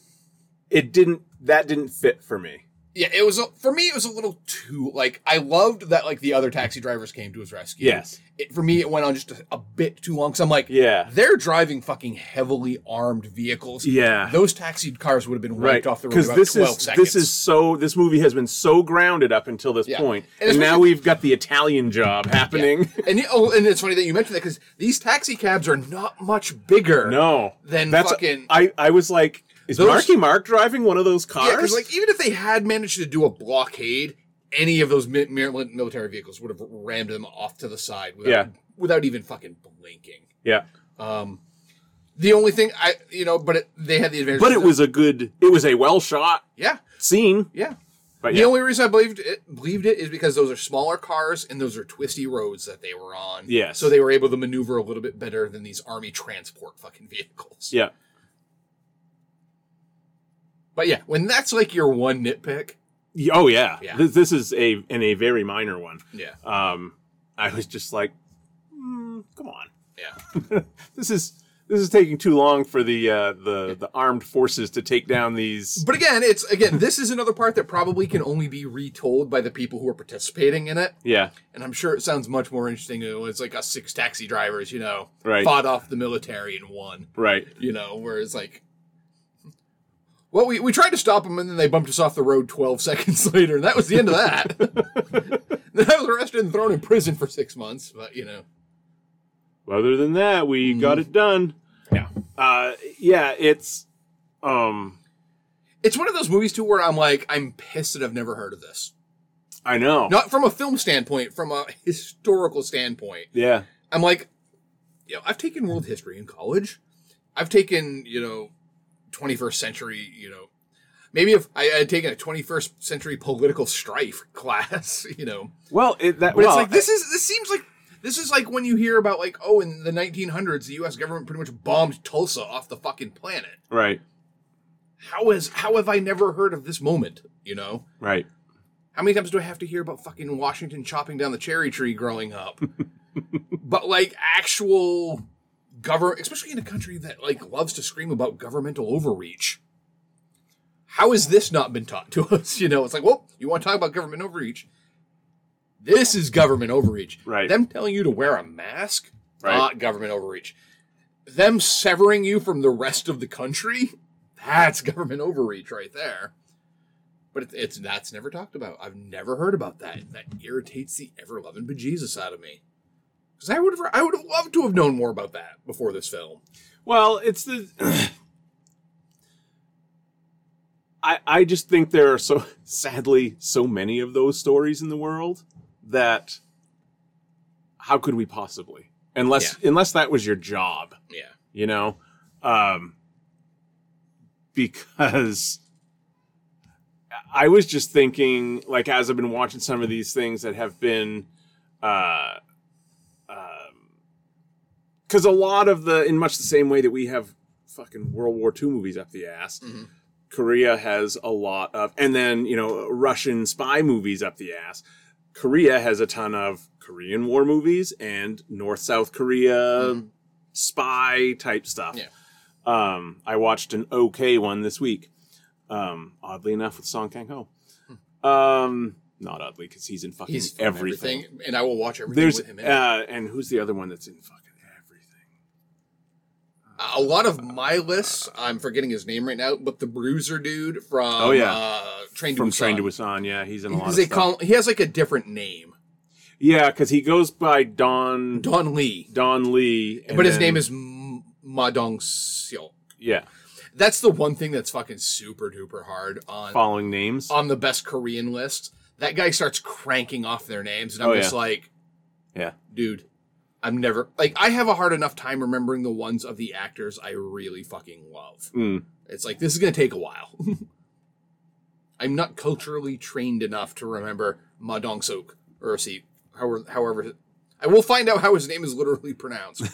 it didn't that didn't fit for me. Yeah, it was a, for me. It was a little too like I loved that like the other taxi drivers came to his rescue. Yes. it, for me it went on just a, a bit too long. Cause I'm like, Yeah. they're driving fucking heavily armed vehicles. Yeah. those taxi cars would have been Right, wiped off the road because this is seconds. this is so this movie has been so grounded up until this Yeah. point, And and, now we've got the Italian job happening. <laughs> and you- oh, and it's funny that you mentioned that because these taxi cabs are not much bigger. No, than that's fucking- I I was like, is Those- Marky Mark driving one of those cars? Yeah, because like even if they had managed to do a blockade, any of those mi- military vehicles would have rammed them off to the side without, Yeah. without even fucking blinking. yeah, Um, the only thing I, you know, but it, they had the advantage. but it was a good, it was a well shot yeah, scene. yeah. But The yeah, only reason I believed it, believed it is because those are smaller cars and those are twisty roads that they were on. Yeah. So they were able to maneuver a little bit better than these army transport fucking vehicles. yeah, But yeah, when that's like your one nitpick, oh yeah. Yeah. This, this is a and a very minor one. yeah, Um, I was just like, mm, come on, yeah. <laughs> this is this is taking too long for the uh, the the armed forces to take down these. But again, it's again, this is another part that probably can only be retold by the people who are participating in it. Yeah, And I'm sure it sounds much more interesting when it's like us six taxi drivers, you know, Right. fought off the military and won, right. you know, whereas like, well, we, we tried to stop them and then they bumped us off the road 12 <laughs> seconds later, and that was the end of that. <laughs> then I was arrested and thrown in prison for six months, but you know, Other than that, we got it done. yeah. Uh, yeah, it's um, It's one of those movies too where I'm like, I'm pissed that I've never heard of this. I know. Not from a film standpoint, from a historical standpoint. Yeah, I'm like, you know, I've taken world history in college. I've taken, you know, 21st century, you know, maybe if I had taken a 21st century political strife <laughs> class, you know, well, it, that but well, it's like this is this seems like this is like when you hear about like oh in the 1900s the U.S. government pretty much bombed Tulsa off the fucking planet. right, How is how have I never heard of this moment? You know, right. how many times do I have to hear about fucking Washington chopping down the cherry tree growing up? <laughs> but like actual government, especially in a country that like loves to scream about governmental overreach. How has this not been taught to <laughs> us? You know, it's like, well, you want to talk about government overreach? This is government overreach. Right. Them telling you to wear a mask, Right. not government overreach. Them severing you from the rest of the country, that's government overreach right there. But it, it's that's never talked about. I've never heard about that. That irritates the ever loving bejesus out of me. Because I would have, I would have loved to have known more about that before this film. Well, it's the. I I just think there are so sadly so many of those stories in the world that how could we possibly unless unless that was your job, Yeah, you know, um, because I was just thinking, like, as I've been watching some of these things that have been, uh, because a lot of the, in much the same way that we have fucking World War II movies up the ass, Korea has a lot of, and then, you know, Russian spy movies up the ass. Korea has a ton of Korean War movies and North South Korea spy type stuff. Yeah. Um, I watched an okay one this week. Um, oddly enough, with Song Kang Ho. Um, not oddly because he's in fucking He's everything. everything. and I will watch everything There's with him. In. uh, and who's the other one that's in fucking? A lot of my lists, I'm forgetting his name right now, but the Bruiser dude from Oh, yeah. uh, Train to From Busan. Train to Busan, yeah, he's in a lot of stuff. call he has like a different name, yeah, because he goes by Don Don Lee, Don Lee, but his then- name is Ma Dong Seok. yeah. That's the one thing that's fucking super duper hard on Following names, on the best Korean list. That guy starts cranking off their names, and I'm Oh, just yeah. like, yeah. dude, I'm never like I have a hard enough time remembering the ones of the actors I really fucking love. Mm. It's like this is gonna take a while. <laughs> I'm not culturally trained enough to remember Ma Dong Seok or see however however I will find out how his name is literally <laughs> pronounced.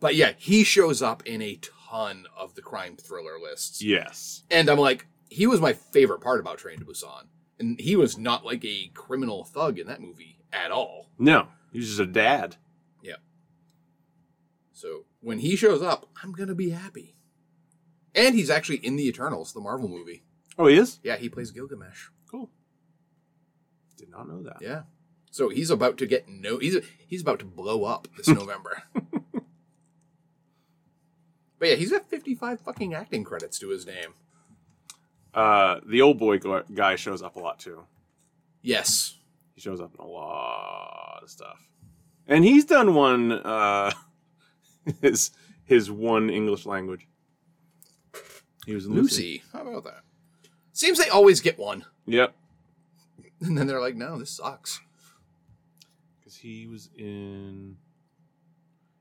but yeah, he shows up in a ton of the crime thriller lists. Yes. And I'm like, he was my favorite part about Train to Busan. And he was not like a criminal thug in that movie at all. No, he's just a dad. So when he shows up, I'm gonna be happy. And he's actually in the Eternals, the Marvel movie. Oh, he is. Yeah, he plays Gilgamesh. Cool. Did not know that. Yeah. So he's about to get no he's he's about to blow up this <laughs> November. but yeah, he's got 55 fucking acting credits to his name. Uh, the old boy gu- guy shows up a lot too. Yes. He shows up in a lot of stuff, and he's done one. Uh, <laughs> <laughs> his his one English language. He was in Lucy. Lucy. How about that? Seems they always get one. Yep, <laughs> And then they're like, no, this sucks. because he was in.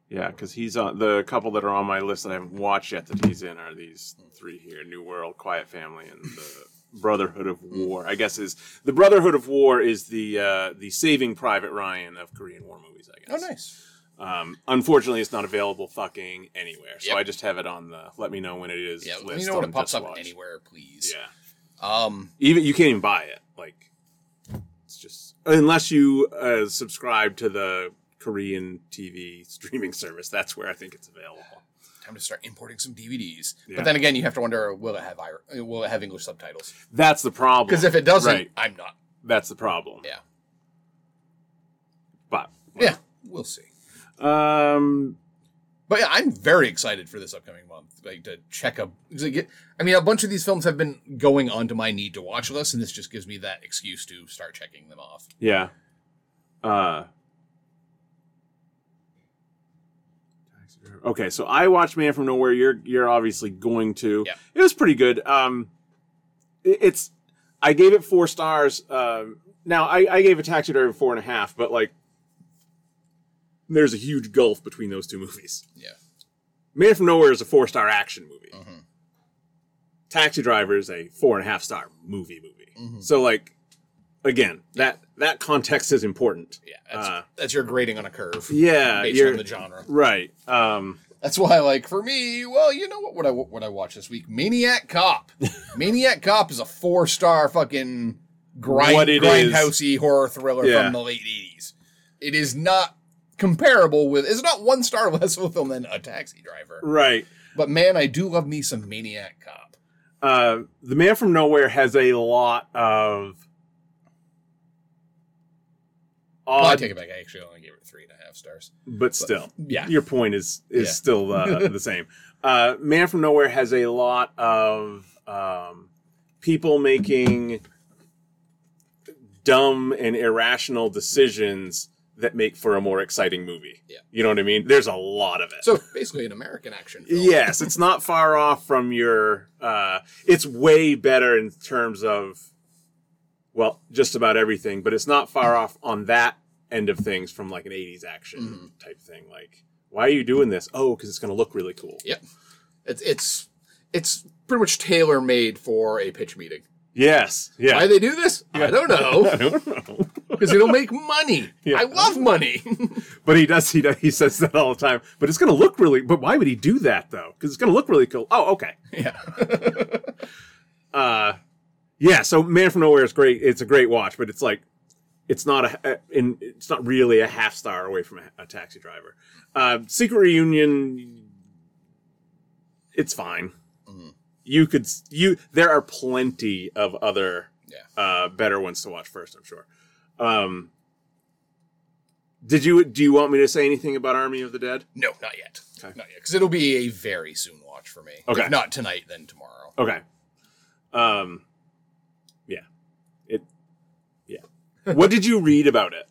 Yeah, because he's on the couple that are on my list that I haven't watched yet that he's in are these three here: New World, Quiet Family, and the <laughs> Brotherhood of War. I guess is the Brotherhood of War is the uh, the Saving Private Ryan of Korean War movies. I guess. Oh, nice. Um, unfortunately, it's not available fucking anywhere, so Yep. I just have it on the let me know when it is. Yeah, let me know when it pops up Watch. anywhere, please. Yeah, Um, even you can't even buy it. Like, it's just unless you uh, subscribe to the Korean TV streaming <laughs> service. That's where I think it's available. time to start importing some DVDs. Yeah. But then again, you have to wonder, will it have will it have English subtitles? That's the problem. Because if it doesn't, Right. I'm not. that's the problem. Yeah. But Yeah, we'll see. Um, But yeah, I'm very excited for this upcoming month. Like to check a, 'cause I I mean, a bunch of these films have been going onto my need to watch list, and this just gives me that excuse to start checking them off. Yeah. Uh Okay, so I watched Man from Nowhere. You're you're obviously going to. Yeah. It was pretty good. Um it- it's I gave it four stars. Um now I, I gave a taxi driver four and a half, but like there's a huge gulf between those two movies. Yeah. Man from Nowhere is a four star action movie. Mhm. Taxi Driver is a four and a half star movie movie. Mhm. So like again, that that context is important. Yeah, that's, Uh, that's your grading on a curve. Yeah, based on the genre. right. Um, That's why, like, for me, well, you know what? What I what I watch this week? Maniac Cop. <laughs> Maniac Cop is a four star fucking grind What it is- grindhousey horror thriller Yeah. from the late eighties. It is not comparable with. It's not one star less of a film than A Taxi Driver. right. But man, I do love me some Maniac Cop. Uh, the Man from Nowhere has a lot of. Well, I take it back. I actually only gave it three and a half stars. but still, Yeah. your point is is Yeah. still uh, <laughs> the same. Uh, Man from Nowhere has a lot of um, people making dumb and irrational decisions that make for a more exciting movie. Yeah. you know what I mean. There's a lot of it. So basically, an American action film. Yes, it's not far off from your. Uh, it's way better in terms of, well, just about everything, but it's not far off on that end of things from like an '80s action Mhm. type thing. Like, why are you doing this? Oh, because it's going to look really cool. Yep. It's it's it's pretty much tailor made for a pitch meeting. Yes. Yeah. Why they do this? I don't know. <laughs> I don't know. Because it'll make money. <laughs> Yeah. I love money. <laughs> But he does. He does, he says that all the time. But it's going to look really. But why would he do that though? Because it's going to look really cool. Oh, okay. yeah. <laughs> Uh, yeah. So Man from Nowhere is great. It's a great watch, but it's like it's not a, a in it's not really a half star away from a, a Taxi Driver. Uh, Secret Reunion. It's fine. Mm-hmm. You could you. There are plenty of other Yeah. uh, better ones to watch first. I'm sure. Um, did you do you want me to say anything about Army of the Dead? No, not yet. Okay. Not yet. Because it'll be a very soon watch for me. Okay. If not tonight, then tomorrow. Okay. Um. Yeah. It. Yeah. <laughs> what did you read about it?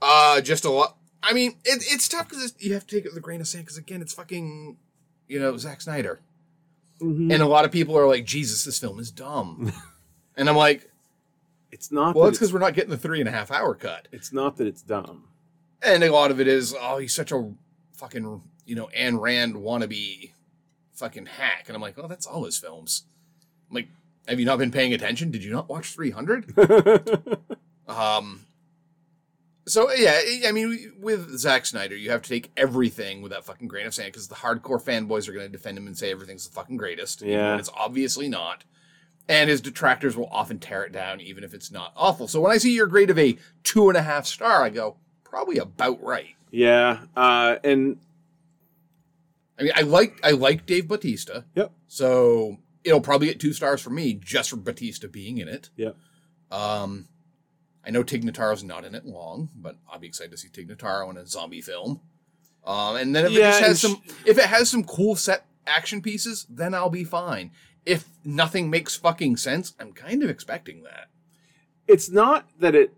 Uh, just a lot. I mean, it, it's tough because you have to take it with a grain of sand. Because again, it's fucking, you know, Zack Snyder, Mm-hmm. and a lot of people are like, "Jesus, this film is dumb," <laughs> and I'm like, It's not. "Well, it's because we're not getting the three and a half hour cut." It's not that it's dumb. And a lot of it is, "Oh, he's such a fucking, you know, Ayn Rand wannabe, fucking hack," and I'm like, "Oh, that's all his films." I'm like, "Have you not been paying attention? Did you not watch 300?" <laughs> Um, so yeah, I mean, with Zack Snyder, you have to take everything with that fucking grain of sand because the hardcore fanboys are going to defend him and say everything's the fucking greatest. Yeah. it's obviously not. And his detractors will often tear it down, even if it's not awful. So when I see your grade of a two and a half star, I go probably about right. yeah. Uh. And I mean, I like I like Dave Batista, yep. so it'll probably get two stars for me just for Batista being in it. Yep. Um, I know Tig Notaro's not in it long, but I'll be excited to see Tig Notaro in a zombie film. Um, and then if Yeah, it just has some, if it has some cool set action pieces, then I'll be fine. If nothing makes fucking sense, I'm kind of expecting that. It's not that it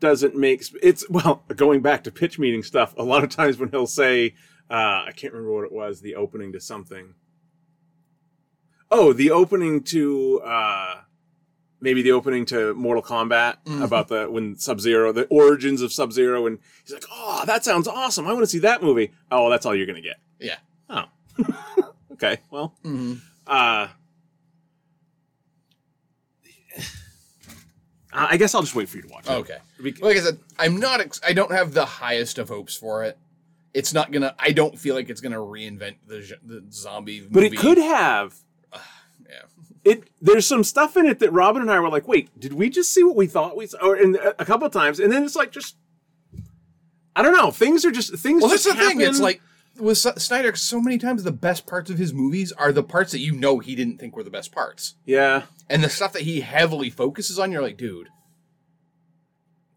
doesn't make. It's well. Going back to pitch meeting stuff. A lot of times when he'll say, uh, I can't remember what it was. The opening to something. Oh, the opening to. uh maybe the opening to Mortal Kombat about the when Sub Zero, the origins of Sub Zero, and he's like, "Oh, that sounds awesome! I want to see that movie." Oh, well, that's all you're gonna get. Yeah. Oh, <laughs> okay. Well, Mm-hmm. uh, I guess I'll just wait for you to watch it. Okay. Like I said, I'm not. Ex- I don't have the highest of hopes for it. It's not gonna. I don't feel like it's gonna reinvent the the zombie. but it could have. Yeah. It there's some stuff in it that Robin and I were like, "Wait, did we just see what we thought we saw?" Or in a couple of times, and then it's like just. I don't know. Things are just things. Well, that's the thing. It's like with Snyder, so many times the best parts of his movies are the parts that you know he didn't think were the best parts, yeah, and the stuff that he heavily focuses on. You're like, dude,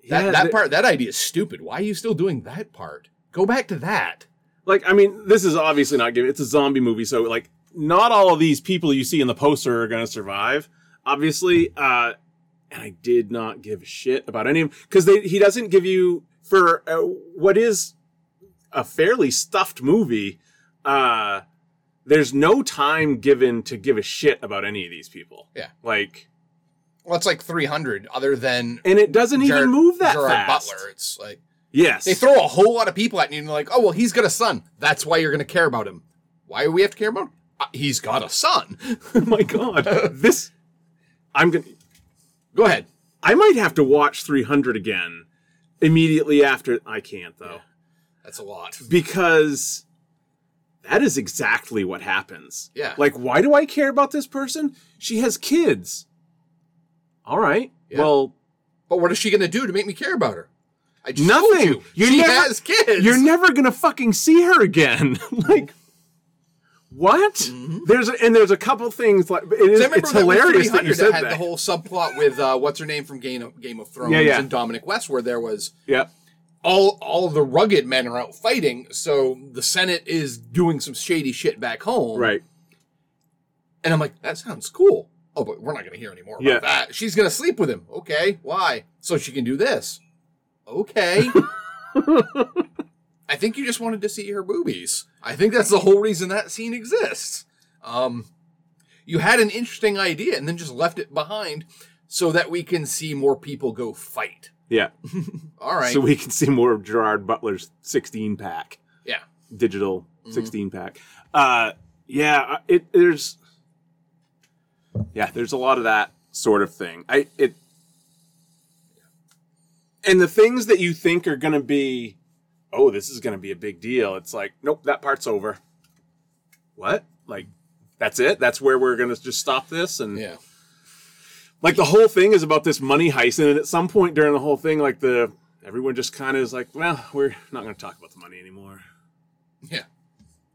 that Yeah, that part, that idea is stupid. Why are you still doing that part? Go back to that. like I mean, this is obviously not giving. It's a zombie movie, so like not all of these people you see in the poster are going to survive. Obviously, uh, and I did not give a shit about any of them because he doesn't give you for uh, what is a fairly stuffed movie. Uh, there's no time given to give a shit about any of these people. Yeah. like, Well, it's like 300. Other than and it doesn't Gerard- even move that Gerard fast. Butler, it's like Yes, they throw a whole lot of people at you, and you're like, oh well, he's got a son. That's why you're going to care about him. Why do we have to care about him? Uh, he's got a son. <laughs> oh my god, this. I'm gonna. Go ahead. I might have to watch 300 again immediately after. I can't though, That's a lot. because that is exactly what happens. Yeah. Like, why do I care about this person? She has kids. All right. Yeah. Well, But what is she going to do to make me care about her? I just nothing. you. You're she never, has kids. You're never gonna fucking see her again. <laughs> like. What? There's a, and there's a couple things like it is. Mm-hmm. It's that hilarious that you said had that. the whole subplot with uh, what's her name from Game of, Game of Thrones Yeah, yeah. and Dominic West, where there was yeah. All all the rugged men are out fighting, so the Senate is doing some shady shit back home, Right. And I'm like, that sounds cool. Oh, but we're not going to hear anymore about Yeah. that. She's going to sleep with him. Okay, why? So she can do this. Okay. <laughs> I think you just wanted to see her boobies. I think that's the whole reason that scene exists. Um, you had an interesting idea and then just left it behind so that we can see more people go fight. Yeah. <laughs> All right. So we can see more of Gerard Butler's 16 pack. yeah. digital Mm-hmm. 16 pack. Uh, yeah, it there's yeah, there's a lot of that. sort of thing. I it and the things that you think are going to be, oh, this is going to be a big deal. It's like, nope, that part's over. What? Like, that's it? That's where we're going to just stop this? And Yeah. Like the whole thing is about this money heist, and at some point during the whole thing, like the everyone just kind of is like, well, we're not going to talk about the money anymore. Yeah.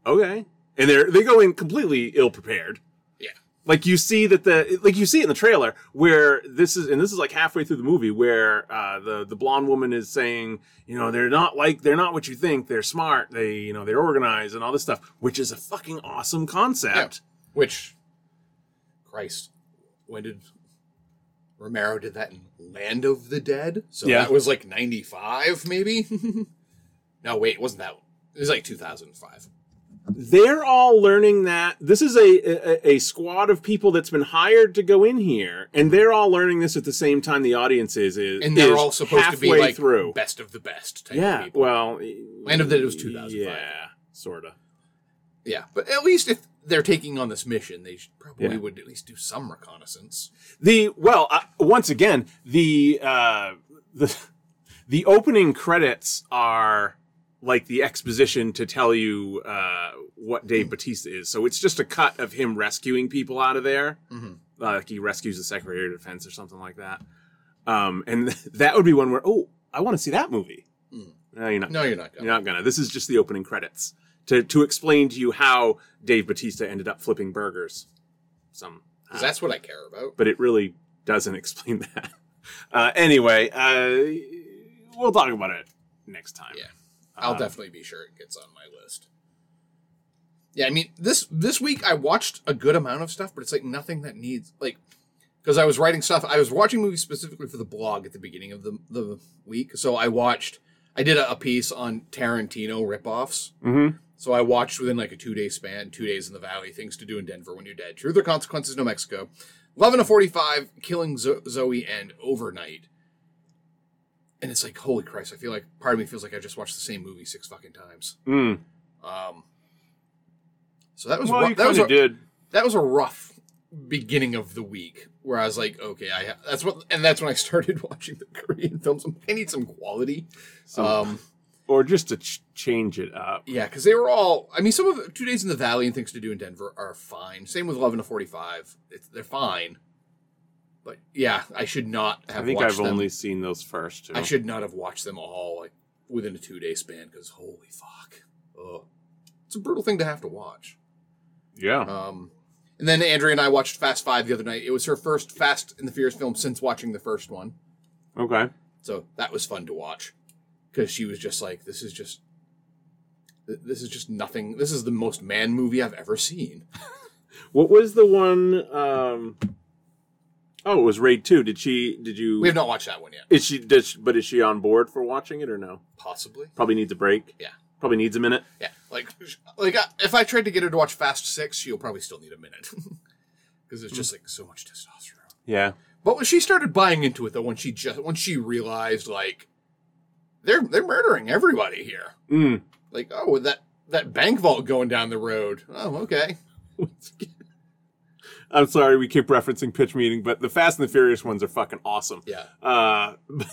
Okay, and they're they go in completely ill prepared. Yeah. Like you see that the like you see it in the trailer where this is and this is like halfway through the movie where uh, the the blonde woman is saying you know they're not like they're not what you think they're smart they you know they're organized and all this stuff which is a fucking awesome concept. Which, Christ, when did Romero did that in Land of the Dead? So Yeah. that was like ninety five, maybe. <laughs> no, wait, wasn't that? It was like two thousand five. they're all learning that this is a, a a squad of people that's been hired to go in here, and they're all learning this at the same time the audience is is And they're is all supposed to be like through. best of the best type of Yeah, well, Land of the Dead was 2005. Yeah, sort of. yeah, but at least if they're taking on this mission, they probably Yeah. would at least do some reconnaissance. The well, uh, once again, the uh, the the opening credits are like the exposition to tell you uh, what Dave Batista is. So it's just a cut of him rescuing people out of there. Mhm. Uh, like he rescues the Secretary of Defense or something like that. Um, and <laughs> that would be one where oh, I want to see that movie. Mm. No, you're not. No, you're not. You're not gonna. This is just the opening credits to to explain to you how Dave Batista ended up flipping burgers. Some 'Cause that's what I care about. but it really doesn't <laughs> explain that. Uh, anyway, uh, we'll talk about it next time. Yeah. I'll Uh, definitely be sure it gets on my list. Yeah, I mean this this week I watched a good amount of stuff, but it's like nothing that needs like because I was writing stuff. I was watching movies specifically for the blog at the beginning of the the week, so I watched. I did a, a piece on Tarantino ripoffs. Mhm. So I watched within like a two day span, two days in the valley, things to do in Denver when you're dead, truth or consequences, New Mexico, eleven to forty five, killing Zo- Zoe, and overnight. And it's like, holy Christ! I feel like part of me feels like I just watched the same movie six fucking times. Mm. Um, so that was Well, you that was a, did. that was a rough beginning of the week where I was like, okay, I ha- that's what, and that's when I <laughs> started watching the Korean films. I need some quality. Some- Um, or just to ch- change it up. yeah, because they were all. I mean, some of Two Days in the Valley and Things to Do in Denver are fine. Same with Eleven to Forty Five. They're fine. But yeah, I should not have. I think watched I've them. only seen those first two. I should not have watched them all like within a two day span because holy fuck, Ugh. it's a brutal thing to have to watch. Yeah. Um, and then Andrea and I watched Fast Five the other night. It was her first Fast and the Furious film since watching the first one, okay. so that was fun to watch because she was just like, "This is just, this is just nothing. This is the most man movie I've ever seen." <laughs> What was the one? Um, oh, it was Raid Two. Did she? Did you? We have not watched that one yet. Is she? Does she, but is she on board for watching it or no? Possibly, Probably needs a break. Yeah. Probably needs a minute. yeah. Like, like uh, if I tried to get her to watch Fast Six, she'll probably still need a minute <laughs> because there's just like so much testosterone. Yeah. But when she started buying into it, though, when she just when she realized like they're they're murdering everybody here, Mm. like oh with that that bank vault going down the road. Oh okay, <laughs> I'm sorry, we keep referencing pitch meeting, but the Fast and the Furious ones are fucking awesome. yeah, Uh, but,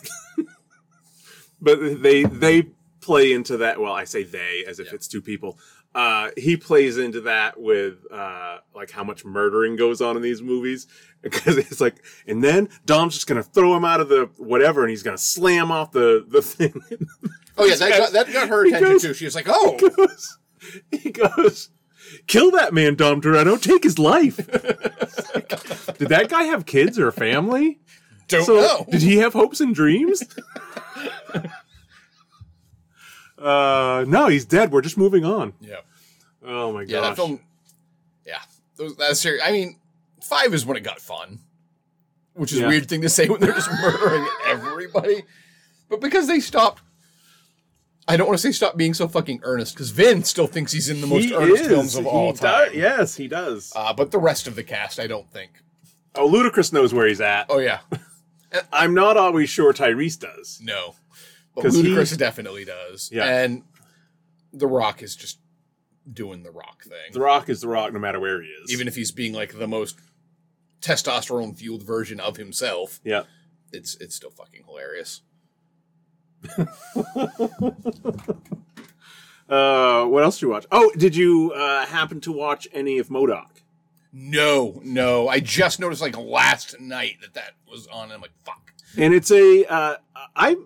<laughs> but they they play into that. Well, I say they as if Yeah. it's two people. Uh, he plays into that with uh, like how much murdering goes on in these movies <laughs> because it's like, and then Dom's just gonna throw him out of the whatever, and he's gonna slam off the the thing. <laughs> oh yeah, that got, that got her attention goes- too. She was like, oh he goes, he goes, kill that man, Dom Toretto, take his life. <laughs> Did that guy have kids or a family? don't so know. did he have hopes and dreams? Uh, no, he's dead. We're just moving on. yeah, Oh my god. yeah, gosh. that film. Yeah, that's serious. I mean, five is when it got fun, which is a weird thing to say when they're just <laughs> murdering everybody. But because they stopped. I don't want to say stop being so fucking earnest because Vin still thinks he's in the most He earnest is. films of He all does- time. yes, he does. Uh, but the rest of the cast, I don't think. oh, Ludacris knows where he's at. Oh yeah, <laughs> I'm not always sure Tyrese does. no, but 'Cause he- Ludacris definitely does. Yeah. and The Rock is just doing the Rock thing, The Rock is The Rock no matter where he is. even if he's being like the most testosterone fueled version of himself. Yeah. It's it's still fucking hilarious. <laughs> Uh, what else did you watch? Oh, did you uh, happen to watch any of MODOK? No, no. I just noticed like last night that that was on. And I'm like, fuck. And it's a uh, I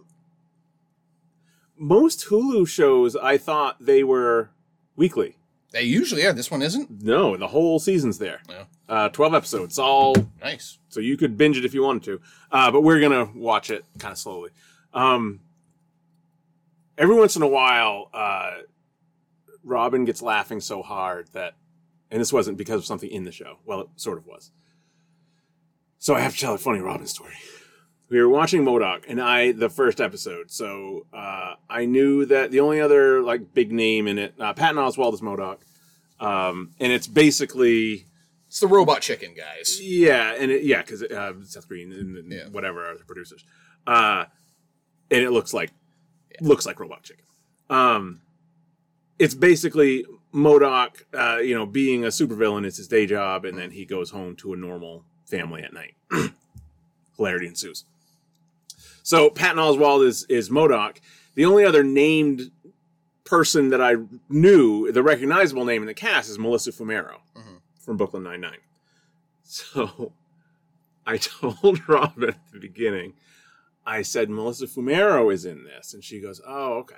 most Hulu shows I thought they were weekly. They usually are. This one isn't. No, the whole season's there. Yeah. Uh, Twelve episodes, all Nice. so you could binge it if you wanted to. Uh, but we're gonna watch it kind of slowly. Um, every once in a while, uh, Robin gets laughing so hard that, and this wasn't because of something in the show. Well, it sort of was. So I have to tell a funny Robin story. We were watching MODOK, and I the first episode. So uh, I knew that the only other like big name in it, uh, Patton Oswalt is MODOK, um, and it's basically It's the robot chicken guys. yeah, and it, yeah, because uh, Seth Green and, and Yeah. whatever are the producers, uh, and it looks like looks like Robot Chicken. Um, it's basically MODOK, uh, you know, being a supervillain is his day job, and then he goes home to a normal family at night. <clears throat> Hilarity ensues. So Patton Oswalt is is MODOK. The only other named person that I knew, the recognizable name in the cast, is Melissa Fumero mm-hmm. from Brooklyn Nine Nine. So <laughs> I told <laughs> Robin at the beginning, I said, Melissa Fumero is in this. And she goes, Oh, okay.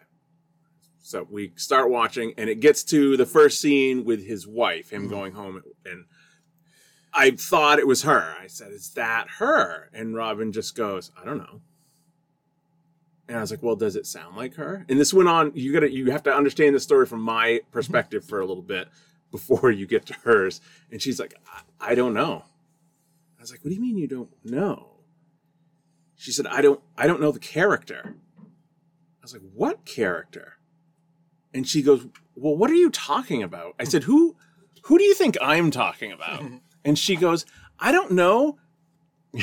So we start watching, and it gets to the first scene with his wife, him mm-hmm. going home. And I thought it was her. I said, Is that her? And Robin just goes, I don't know. And I was like, Well, does it sound like her? And this went on. You gotta, you have to understand the story from my mm-hmm. perspective for a little bit before you get to hers. And she's like, I, I don't know. I was like, what do you mean you don't know? She said, I don't, I don't know the character. I was like, what character? And she goes, well, what are you talking about? I said, who, who do you think I'm talking about? <laughs> And she goes, I don't know. <laughs>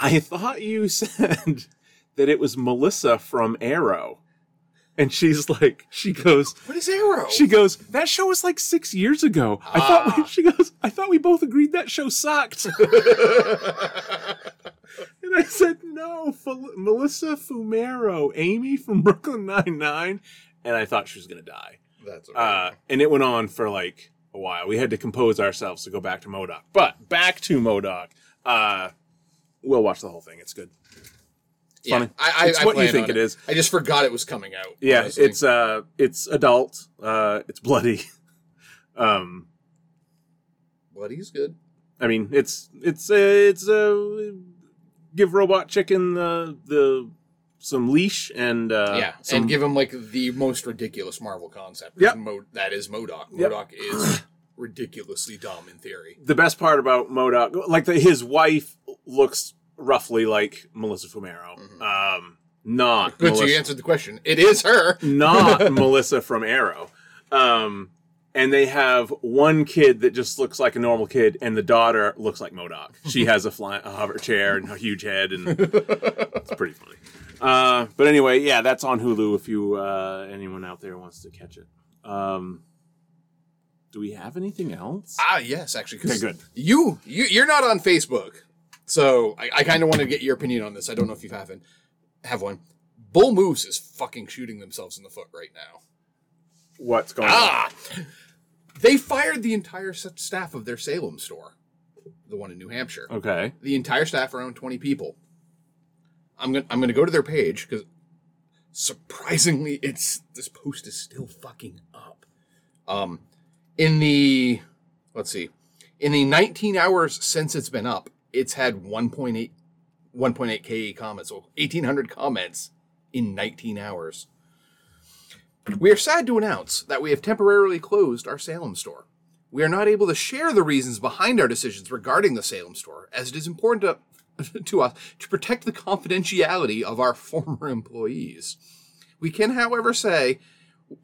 I thought you <laughs> said that it was Melissa from Arrow. And she's like, she goes, What is Arrow? she goes, that show was like six years ago. I thought we, she goes, I thought we both agreed that show sucked. <laughs> <laughs> and I said, no, Fel- Melissa Fumero, Amy from Brooklyn Nine Nine, and I thought she was gonna die. That's okay. Uh, and it went on for like a while. We had to compose ourselves to go back to MODOK. But back to MODOK. Uh, we'll watch the whole thing. It's good. yeah, funny. I, I, It's I what you think on it is. I just forgot it was coming out. Yeah, honestly. it's uh, it's adult. Uh, it's bloody. <laughs> um, Bloody's good. I mean, it's it's uh, it's uh, give Robot Chicken the the some leash and uh, yeah, some, and give him like the most ridiculous Marvel concept. Yep. Mo- that is MODOK. Yep. MODOK <clears throat> is ridiculously dumb in theory. the best part about MODOK, like the, his wife looks roughly like Melissa Fumero. Um, not Good, so you answered the question. It is her. not <laughs> Melissa from Arrow. Um, and they have one kid that just looks like a normal kid, and the daughter looks like MODOK. She <laughs> has a, fly, a hover chair and a huge head, and <laughs> it's pretty funny. Uh, but anyway, yeah, that's on Hulu if you uh, anyone out there wants to catch it. Um, do we have anything else? Ah, yes, actually. Okay, good. You, you, you're not on Facebook, so I, I kind of want to get your opinion on this. I don't know if you haven't have one. Bull Moose is fucking shooting themselves in the foot right now. What's going Ah, they fired the entire staff of their Salem store, the one in New Hampshire. Okay. The entire staff, around twenty people. I'm gonna I'm gonna go to their page because surprisingly, it's this post is still fucking up. Um, in the let's see, in the 19 hours since it's been up, it's had 1.8 1.8 k comments, so 1800 comments in 19 hours. We are sad to announce that we have temporarily closed our Salem store. We are not able to share the reasons behind our decisions regarding the Salem store, as it is important to, <laughs> to us to protect the confidentiality of our <laughs> former employees. We can, however, say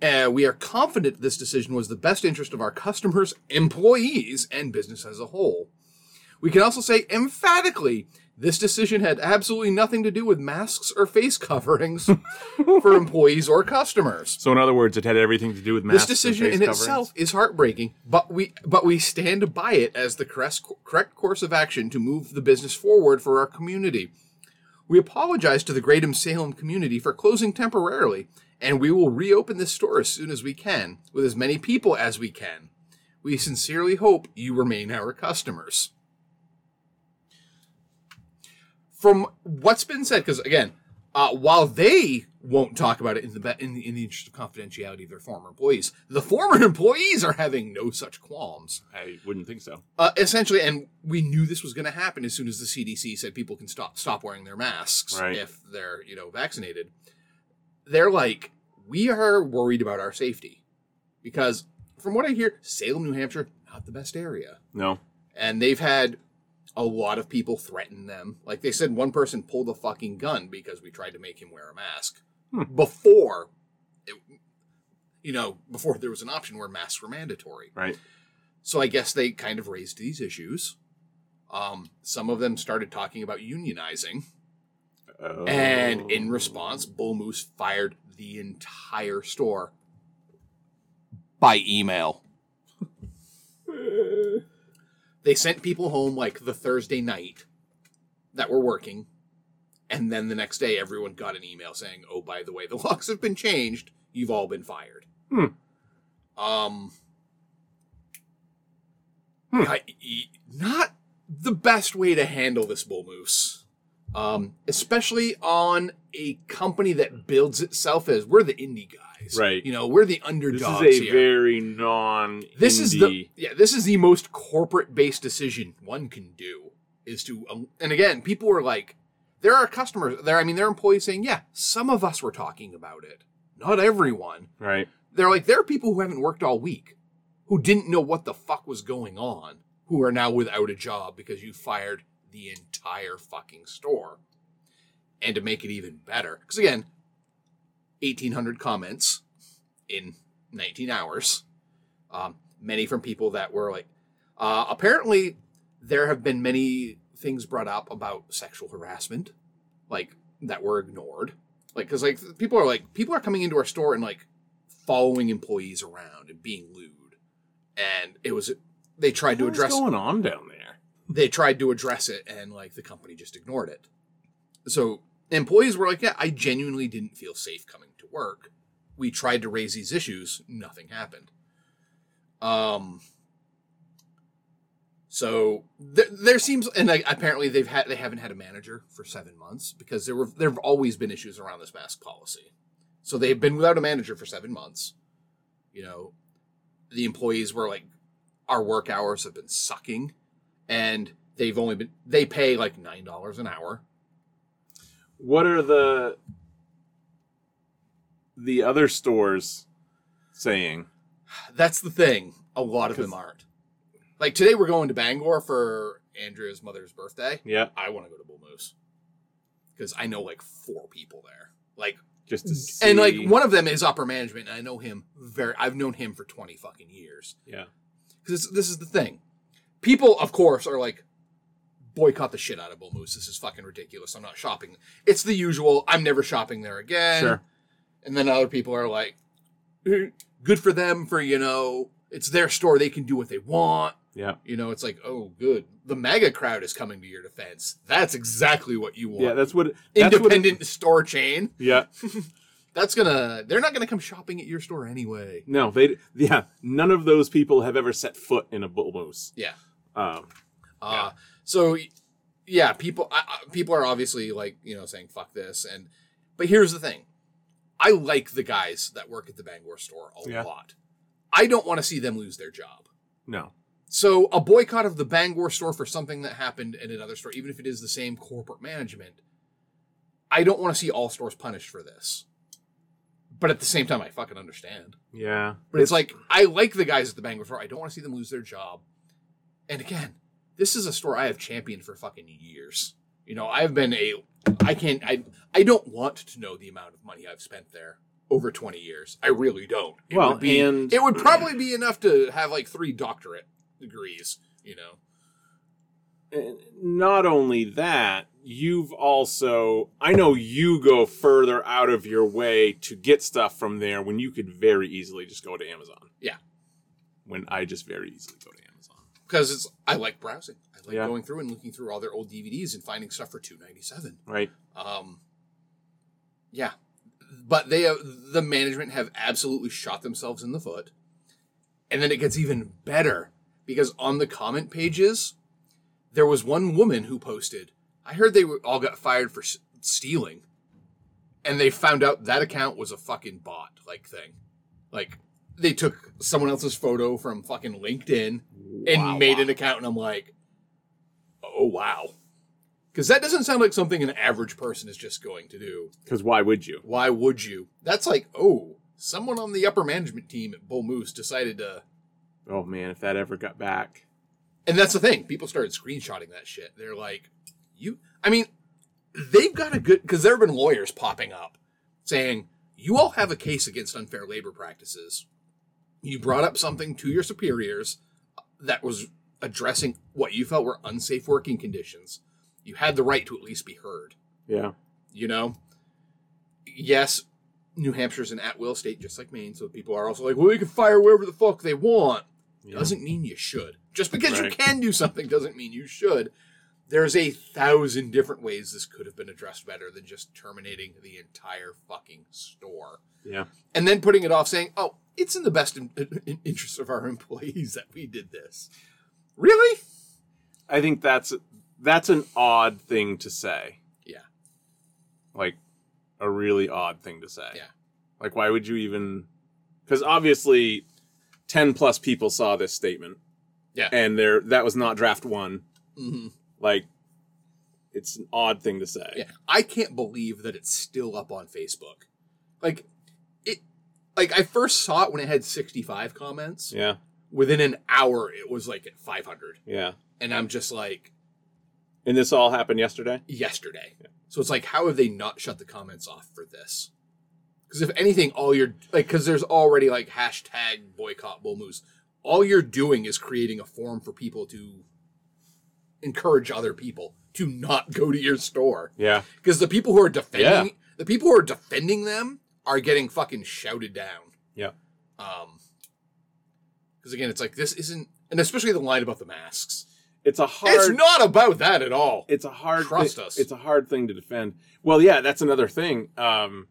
uh, we are confident this decision was the best interest of our customers, employees, and business as a whole. We can also say emphatically This decision had absolutely nothing to do with masks or face <laughs> coverings for employees or customers. So in other words, it had everything to do with masks. This decision in coverings? itself is heartbreaking, but we but we stand by it as the correct correct course of action to move the business forward for our community. We apologize to the Greater Salem community for closing temporarily, and we will reopen this store as soon as we can, with as many people as we can. We sincerely hope you remain our customers. From what's been said, because again, uh, while they won't talk about it in the, in the in the interest of confidentiality of their former employees, the former <laughs> employees are having no such qualms. I wouldn't think so. Uh, essentially, and we knew this was going to happen as soon as the CDC said people can stop stop wearing their masks Right. if they're you know vaccinated. They're like, we are worried about our safety because, from what I hear, Salem, New Hampshire, not the best area, No. and they've had a lot of people threatened them. Like they said, one person pulled a fucking gun because we tried to make him wear a mask before. It, you know, before there was an option where masks were mandatory. Right. So I guess they kind of raised these issues. Um, some of them started talking about unionizing, and in response, Bull Moose fired the entire store by email. <laughs> they sent people home like the Thursday night that were working, and then the next day, everyone got an email saying, "Oh, by the way, the <laughs> locks have been changed. You've all been fired." Hmm. Um. I- e- not the best way to handle this bull moose. Um, especially on a company that builds itself as we're the indie guys, Right. You know, we're the underdogs. This is a here. very non. this is the yeah, this is the most corporate based decision one can do is to um, and again, people were like, there are customers there. I mean, there are employees saying, yeah, some of us were talking about it, not everyone right. they're like there are people who haven't worked all week who didn't know what the fuck was going on who are now without a job because you fired the entire fucking store and to make it even better because again 1800 comments in 19 hours. Um, many from people that were like uh, apparently there have been many things brought up about sexual harassment like that were ignored. Like because like people are like people are coming into our store and like following employees around and being lewd. And it was they tried to address going on down there? they tried to address it and like the company just ignored it. So employees were like yeah i genuinely didn't feel safe coming to work. We tried to raise these issues. Nothing happened. Um so there, there seems and like, apparently they've had they haven't had a manager for seven months because there were there have always been issues around this mask policy. So they've been without a manager for seven months. You know the employees were like our work hours have been sucking and they've only been they pay like nine dollars an hour What are the the other stores saying? that's the thing. A lot of them aren't. Like today we're going to bangor for andrea's mother's birthday. Yeah, i want to go to bull moose. Because i know like four people there. Like just to see. and like one of them is upper management and i know him very i've known him for 20 fucking years. Yeah, because this is the thing. People, of course, are like, boycott the shit out of Bull Moose. This is fucking ridiculous. I'm not shopping. It's the usual. I'm never shopping there again. Sure. And then other people are like, "Eh, good for them for you know, it's their store. They can do what they want. yeah, You know, it's like, oh, good. The mega crowd is coming to your defense. That's exactly what you want. yeah. That's what. That's what it- independent store chain. yeah. <laughs> That's gonna. They're not gonna come shopping at your store anyway. No, they. Yeah, none of those people have ever set foot in a bull moose. Yeah. Um, Uh, so yeah, people I, people are obviously like you know saying fuck this, and but here's the thing, I like the guys that work at the Bangor store a Yeah. lot. I don't want to see them lose their job. no. So a boycott of the Bangor store for something that happened in another store, even if it is the same corporate management, I don't want to see all stores punished for this. But at the same time, I fucking understand. Yeah, But it's like I like the guys at the Bangor store. I don't want to see them lose their job. And again, this is a store I have championed for fucking years. You know, I've been a I can't I I don't want to know the amount of money I've spent there over 20 years. I really don't. It Well, would be, and- it would probably be enough to have like three doctorate degrees, you know. And not only that, you've also I know you go further out of your way to get stuff from there when you could very easily just go to Amazon. Yeah. When I just very easily go to Amazon. Because it's I like browsing. I like Yeah. going through and looking through all their old DVDs and finding stuff for two ninety seven. Right? Um, yeah, but they uh, the management have absolutely shot themselves in the foot, and then it gets even better because on the comment pages, there was one woman who posted, "I heard they were, all got fired for s- stealing," and they found out that account was a fucking bot like thing, like. They took someone else's photo from fucking LinkedIn and Wow, made wow. an account, and I'm like, oh wow, because that doesn't sound like something an average person is just going to do. Because why would you? Why would you? That's like, oh, someone on the upper management team at Bull Moose decided to. Oh man, if that ever got back. And that's the thing. People started screenshotting that shit. They're like, you. I mean, they've got a good because there have been lawyers popping up saying you all have a case against unfair labor practices. You brought up something to your superiors that was addressing what you felt were unsafe working conditions. You had the right to at least be heard. Yeah. you know yes new hampshire's an at-will state just like maine so people are also like well they can fire wherever the fuck they want Yeah. doesn't mean you should just because you can do something doesn't mean you should there's a thousand different ways this could have been addressed better than just terminating the entire fucking store Yeah. and then putting it off saying oh it's in the best in, in- interest of our employees that we did this really I think that's that's an odd thing to say. yeah Like a really odd thing to say. Yeah. Like why would you even cuz obviously 10 plus people saw this statement. Yeah. And there that was not draft 1. hmm Like it's an odd thing to say. Yeah, I can't believe that it's still up on Facebook. Like like I first saw it when it had 65 comments. Yeah. Within an hour, it was like at 500, Yeah. and I'm just like And this all happened yesterday? yesterday. So it's like, how have they not shut the comments off for this? Because if anything, all you're like, because there's already like hashtag boycott bull moose. All you're doing is creating a forum for people to encourage other people to not go to your store. Yeah. because the people who are defending Yeah. the people who are defending them are getting fucking shouted down. Yeah. Um, because again, it's like this isn't, and especially the line about the masks. It's a hard It's not about that at all. it's a hard Trust thi- us. It's a hard thing to defend. Well, yeah, that's another thing. Um,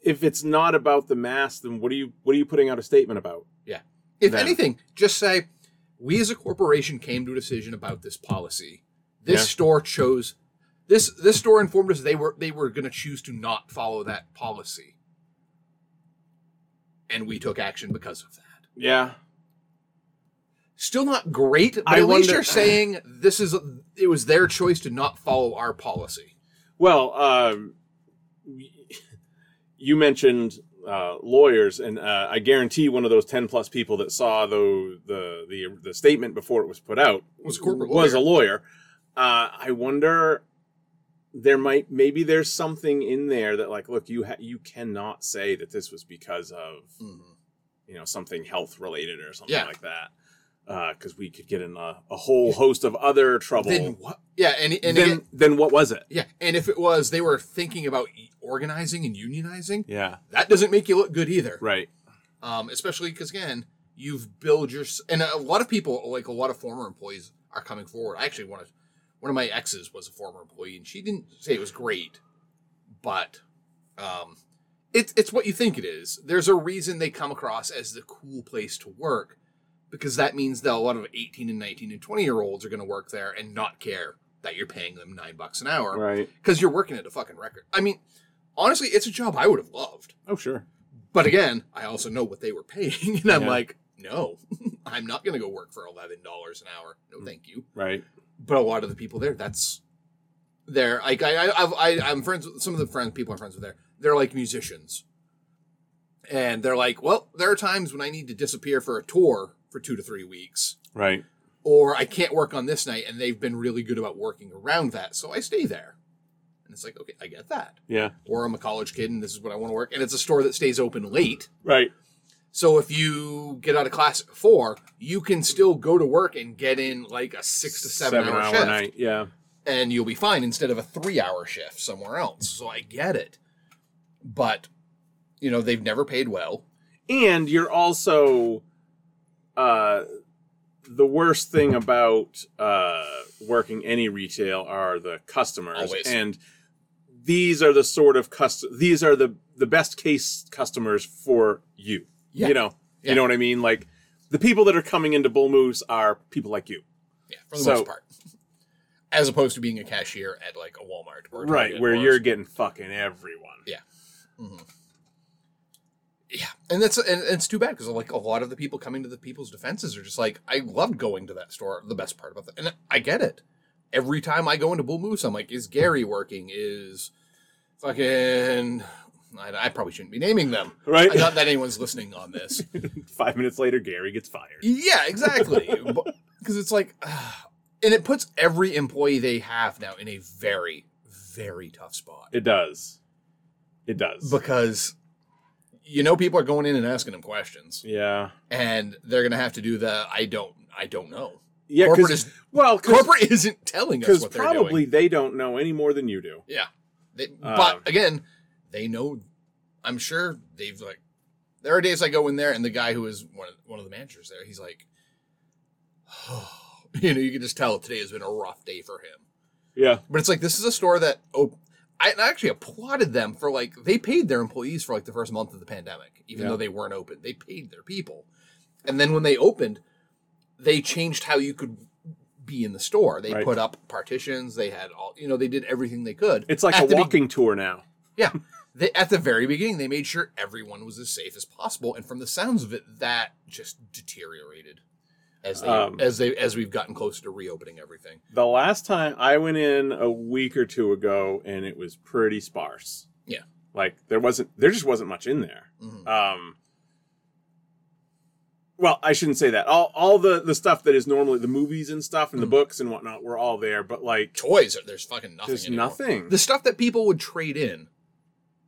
if it's not about the mask, then what are you what are you putting out a statement about? Yeah. If Then- anything, just say we as a corporation came to a decision about this policy. This Yeah. store chose this. This store informed us they were they were going to choose to not follow that policy, and we took action because of that. Yeah, Still not great, but I at least you're saying this is it was their choice to not follow our policy. Well, um, you mentioned uh, lawyers, and uh, I guarantee one of those ten plus people that saw the, the the the statement before it was put out Was a corporate was lawyer. a lawyer. Uh, I wonder there might maybe there's something in there that like look you ha- you cannot say that this was because of you know something health related or something Yeah. like that because we could get in a, a whole host of other trouble. Then what? Yeah, and and then, again, then what was it? yeah, and if it was they were thinking about organizing and unionizing, Yeah, that doesn't make you look good either. right. um, especially because again, you've built your and a lot of people, like a lot of former employees, are coming forward. I actually one of one of my exes was a former employee, and she didn't say it was great, but um, it's it's what you think it is. There's a reason they come across as the cool place to work because that means that a lot of 18 and 19 and 20 year olds are going to work there and not care that you're paying them nine bucks an hour Right. because you're working at a fucking record. I mean, honestly, it's a job I would have loved. Oh, sure. But again, I also know what they were paying, <laughs> and I'm Yeah. like, no, <laughs> I'm not going to go work for eleven dollars an hour. Mm. No, thank you. Right. But a lot of the people there, that's they're like I, I, I've, I I'm friends with some of the friends people I'm friends with there. They're like musicians, and they're like, well, there are times when I need to disappear for a tour for two to three weeks, Right. or I can't work on this night, and they've been really good about working around that, so I stay there. And it's like, okay, I get that. Yeah. Or I'm a college kid, and this is what I want to work, and it's a store that stays open late. Right. So if you get out of class at four, you can still go to work and get in like a six to seven, hour, shift, night. Yeah. and you'll be fine instead of a three hour shift somewhere else. So I get it, but you know they've never paid well. and you're also uh the worst thing about uh working any retail are the customers Always. and these are the sort of cust these are the the best case customers for you Yeah. you know Yeah. you know what i mean like the people that are coming into bull moose are people like you Yeah, for the So- most part. As opposed to being a cashier at like a Walmart, or a right where or- you're getting fucking everyone Yeah. Mm-hmm. Yeah, and that's and it's too bad because like a lot of the people coming to the people's defenses are just like, I loved going to that store. The best part about that, and I get it. Every time I go into Bull Moose, I'm like, is Gary working? Is fucking? I, I probably shouldn't be naming them. Right. Not that anyone's listening on this. <laughs> five minutes later gary gets fired Yeah, exactly. <laughs> Because it's like, and it puts every employee they have now in a very, very tough spot. it does it does Because you know people are going in and asking them questions, yeah and they're gonna have to do the I don't I don't know. yeah corporate is well corporate isn't telling us because what they're doing. probably they don't know any more than you do. Yeah, they, Um, but again, they know. I'm sure they've like. There are days I go in there, and the guy who is one of, one of the managers there, he's like, <sighs> you know, you can just tell today has been a rough day for him. Yeah, But it's like this is a store that oh, I actually applauded them for like they paid their employees for like the first month of the pandemic, even Yeah. though they weren't open. They paid their people, and then when they opened, they changed how you could be in the store. They Right. put up partitions. They had all you know. They did everything they could. it's like a the be- walking tour now. yeah. <laughs> They, at the very beginning, they made sure everyone was as safe as possible, and from the sounds of it, that just deteriorated as they Um, as they as we've gotten closer to reopening everything. The last time I went in a week or two ago, and it was pretty sparse. Yeah. like there wasn't, there just wasn't much in there. Mhm. Um, well, I shouldn't say that. All all the the stuff that is normally the movies and stuff and the Mhm. books and whatnot were all there, but like Toys, there's fucking nothing. there's anymore. nothing. The stuff that people would trade in,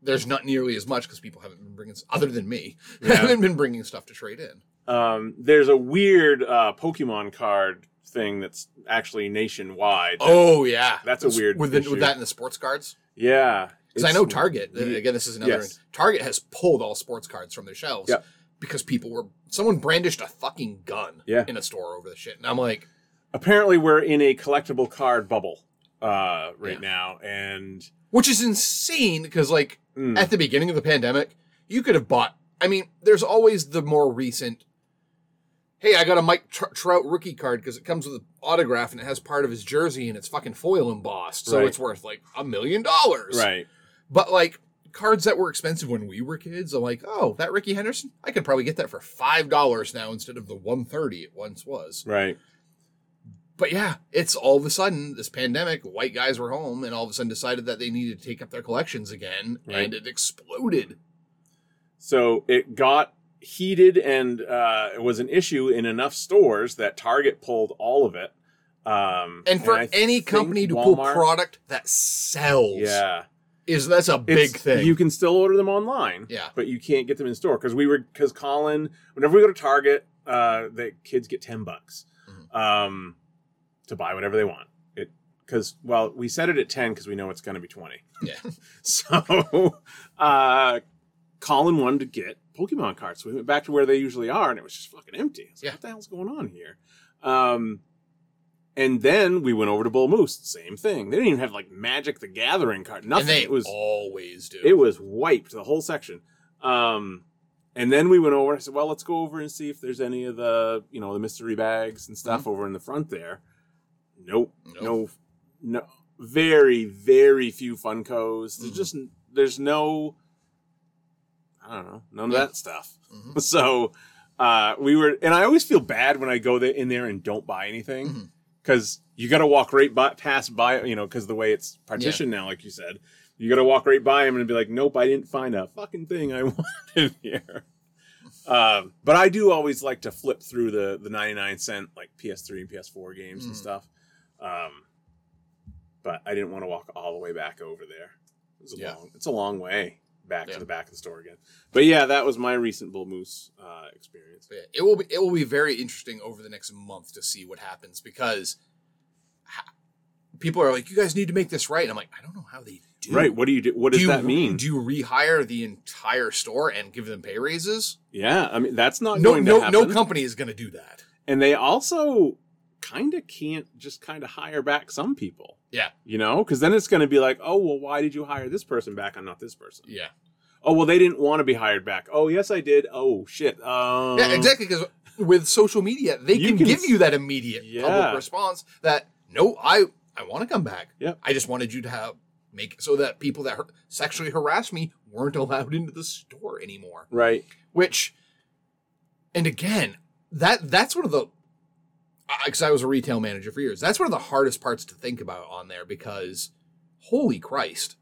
there's not nearly as much because people haven't been bringing, other than me, <laughs> Yeah. haven't been bringing stuff to trade in. Um, there's a weird uh, Pokemon card thing that's actually nationwide. Oh yeah, That's a weird with, the, with that in the sports cards. yeah, Because I know Target. uh, Again, this is another. Yes. Target has pulled all sports cards from their shelves. Yep. Because people were someone brandished a fucking gun Yeah. in a store over the shit, and I'm like, apparently we're in a collectible card bubble uh, right Yeah. now, and which is insane because like mm, at the beginning of the pandemic, you could have bought. I mean, there's always the more recent. Hey, I got a Mike Tr- Trout rookie card because it comes with an autograph and it has part of his jersey and it's fucking foil embossed, so Right. it's worth like a million dollars. right, But like cards that were expensive when we were kids, I'm like, oh, that Rickey Henderson, I could probably get that for five dollars now instead of the one thirty it once was. right. But yeah, it's all of a sudden this pandemic, white guys were home and all of a sudden decided that they needed to take up their collections again, Right. and it exploded. So it got heated, and uh, it was an issue in enough stores that Target pulled all of it. Um, And for I any company to pull product that sells, yeah, is that's a big It's- thing. You can still order them online, Yeah. but you can't get them in store because we were because Colin. Whenever we go to Target, uh, the kids get ten bucks Mhm. um, to buy whatever they want. It because well, we set it at ten because we know it's going to be twenty. yeah, <laughs> So, <laughs> uh, Colin wanted to get Pokemon cards, so we went back to where they usually are, and it was just fucking empty. I was like, Yeah. what the hell's going on here? Um, and then we went over to Bull Moose, same thing. They didn't even have like Magic the Gathering card, nothing. and they it was always do. it was wiped the whole section. Um, and then we went over. I said, "Well, let's go over and see if there's any of the you know the mystery bags and stuff over in the front there." Nope, Nope. no, no. Very, very few Funkos. There's Mhm. just there's no. I don't know, none Yeah. of that stuff. Mhm. <laughs> So uh, we were, and I always feel bad when I go there, in there and don't buy anything because you got to walk right by, past by, you know, because the way it's partitioned now, like you said, you got to walk right by him and be like, nope, I didn't find a fucking thing I <laughs> wanted here. Um, but I do always like to flip through the the 99 cent like PS3 and PS4 games and Mm. stuff. Um, but I didn't want to walk all the way back over there. It was a Yeah. long, it's a long way. back Yeah. to the back of the store again. But yeah, that was my recent bull moose uh, experience. Yeah, it will be it will be very interesting over the next month to see what happens because ha- people are like, you guys need to make this right. And I'm like, I don't know how they do. Right? What do you do? What does do you, that mean? Do you rehire the entire store and give them pay raises? yeah, I mean that's not No, going to no, happen. no company is going to do that. and they also kind of can't just kind of hire back some people. Yeah, You know, because then it's going to be like, oh well, why did you hire this person back and not this person? yeah, Oh well, they didn't want to be hired back. Oh yes, I did. Oh shit. Um, yeah, exactly. Because with social media, they can, can give you that immediate Yeah. public response that no, I I want to come back. Yep. I just wanted you to have make so that people that sexually harassed me weren't allowed into the store anymore. Right. which and again that that's one of the because i was a retail manager for years that's one of the hardest parts to think about on there because holy christ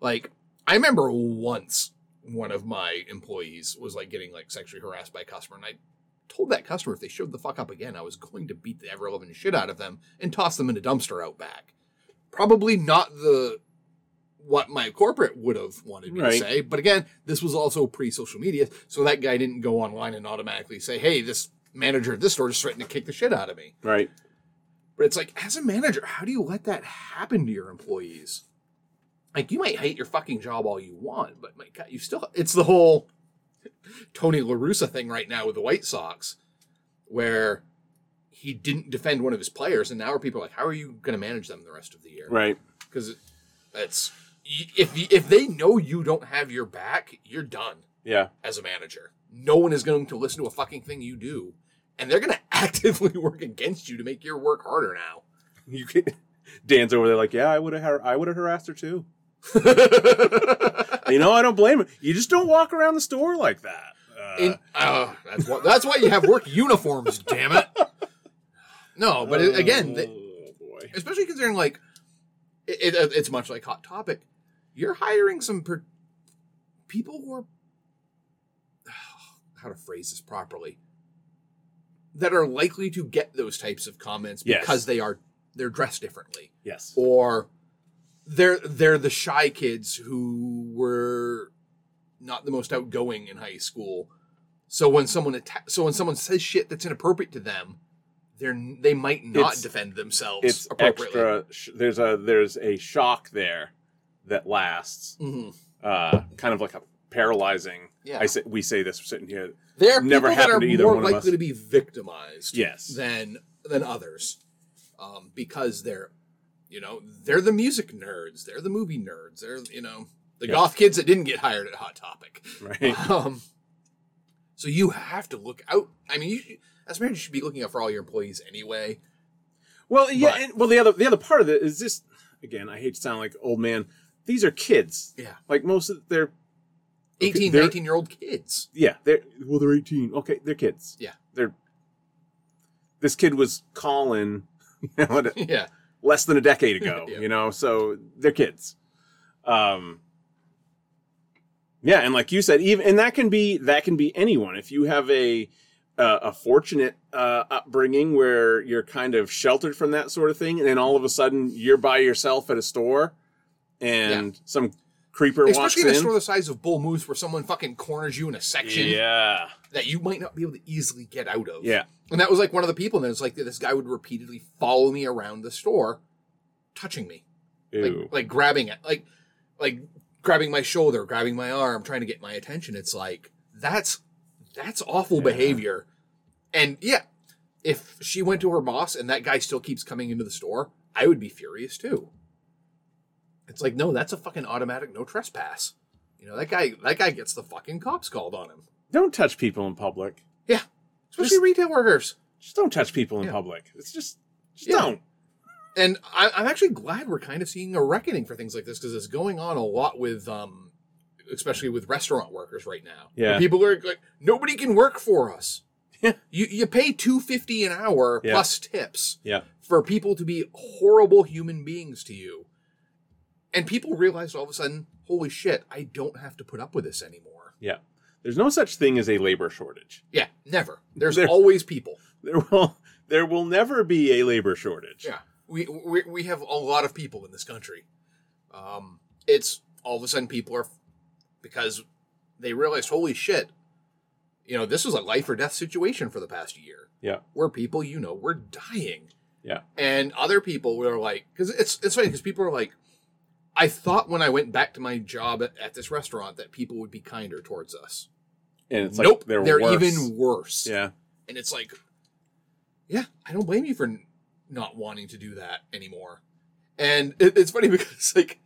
like i remember once one of my employees was like getting like sexually harassed by a customer and i told that customer if they showed the fuck up again i was going to beat the ever loving shit out of them and toss them in a dumpster out back probably not the what my corporate would have wanted me Right. to say. But again, this was also pre social media, so that guy didn't go online and automatically say, "Hey, this manager at this store just threatened to kick the shit out of me." Right. But it's like, as a manager, how do you let that happen to your employees? Like, you might hate your fucking job all you want, but my God, you still. It's the whole Tony La Russa thing right now with the White Sox, where he didn't defend one of his players, and now people are like, "How are you going to manage them the rest of the year?" Right. because it's if if they know you don't have your back, you're done Yeah. as a manager. No one is going to listen to a fucking thing you do, and they're going <laughs> to actively work against you to make your work harder now. You can, <laughs> Dan's over there like, yeah, I would have, har- I would have harassed her too. You know, I don't blame him. You just don't walk around the store like that. Uh, In, uh, that's what that's why you have work <laughs> uniforms. Damn it. No, but it, again, they, oh boy. especially considering like it, it, it's much like hot topic you're hiring some per- people who are <sighs> how to phrase this properly that are likely to get those types of comments Yes. because they are they're dressed differently Yes. or they're they're the shy kids who were not the most outgoing in high school so when someone atta- so when someone says shit that's inappropriate to them they're they might not It's- defend themselves It's appropriately extra. Sh- there's a there's a shock there that lasts, Mhm. uh, kind of like a paralyzing. Yeah. I say we say this we're sitting here. There are Never people that are to either more likely to be victimized Yes. than than others, um, because they're, you know, they're the music nerds, they're the movie nerds, they're you know the Yeah. goth kids that didn't get hired at Hot Topic. Right. <laughs> Um, so you have to look out. I mean, you, as a manager, you should be looking out for all your employees anyway. Well, yeah. But- and, well, the other the other part of it is this. Again, I hate to sound like old man. These are kids. Yeah. Like most of they're 18, they're- 19 year old kids. yeah they're well they're eighteen. Okay, they're kids. Yeah. They're. This kid was calling, <laughs> you know, Yeah. less than a decade ago. <laughs> Yeah. You know, so they're kids. Um. Yeah, and like you said, even and that can be that can be anyone. If you have a uh, a fortunate uh, upbringing where you're kind of sheltered from that sort of thing, and then all of a sudden you're by yourself at a store, and some creeper Especially in a store the size of Bull Moose where someone fucking corners you in a section yeah, that you might not be able to easily get out of. yeah, And that was like one of the people, and it was like this guy would repeatedly follow me around the store, touching me, like Ew. like grabbing it, like like grabbing my shoulder, grabbing my arm, trying to get my attention. It's like that's that's awful behavior. And yeah, if she went to her boss and that guy still keeps coming into the store, I would be furious too. It's like no, that's a fucking automatic no trespass. You know that guy. That guy gets the fucking cops called on him. Don't touch people in public. Yeah, especially Just- retail workers. Just don't touch people in Yeah. public. It's just, just Yeah. don't. and I, I'm actually glad we're kind of seeing a reckoning for things like this because it's going on a lot with, um, especially with restaurant workers right now. Yeah. Where people are like, nobody can work for us. Yeah. You you pay two fifty an hour Yeah. plus tips Yeah. for people to be horrible human beings to you, and people realize all of a sudden, holy shit, I don't have to put up with this anymore. Yeah. There's no such thing as a labor shortage. Yeah, never. There's There- always people. There will there will never be a labor shortage. Yeah, we, we we have a lot of people in this country. Um, it's all of a sudden people are because they realized, holy shit, you know, this was a life or death situation for the past year Yeah. where people, you know, were dying. Yeah. And other people were like, because it's, it's funny because people are like, I thought when I went back to my job at, at this restaurant that people would be kinder towards us. And it's like nope, they're, they're, worse. even worse. Yeah. And it's like, yeah, I don't blame you for n- not wanting to do that anymore. And it, it's funny <laughs> because like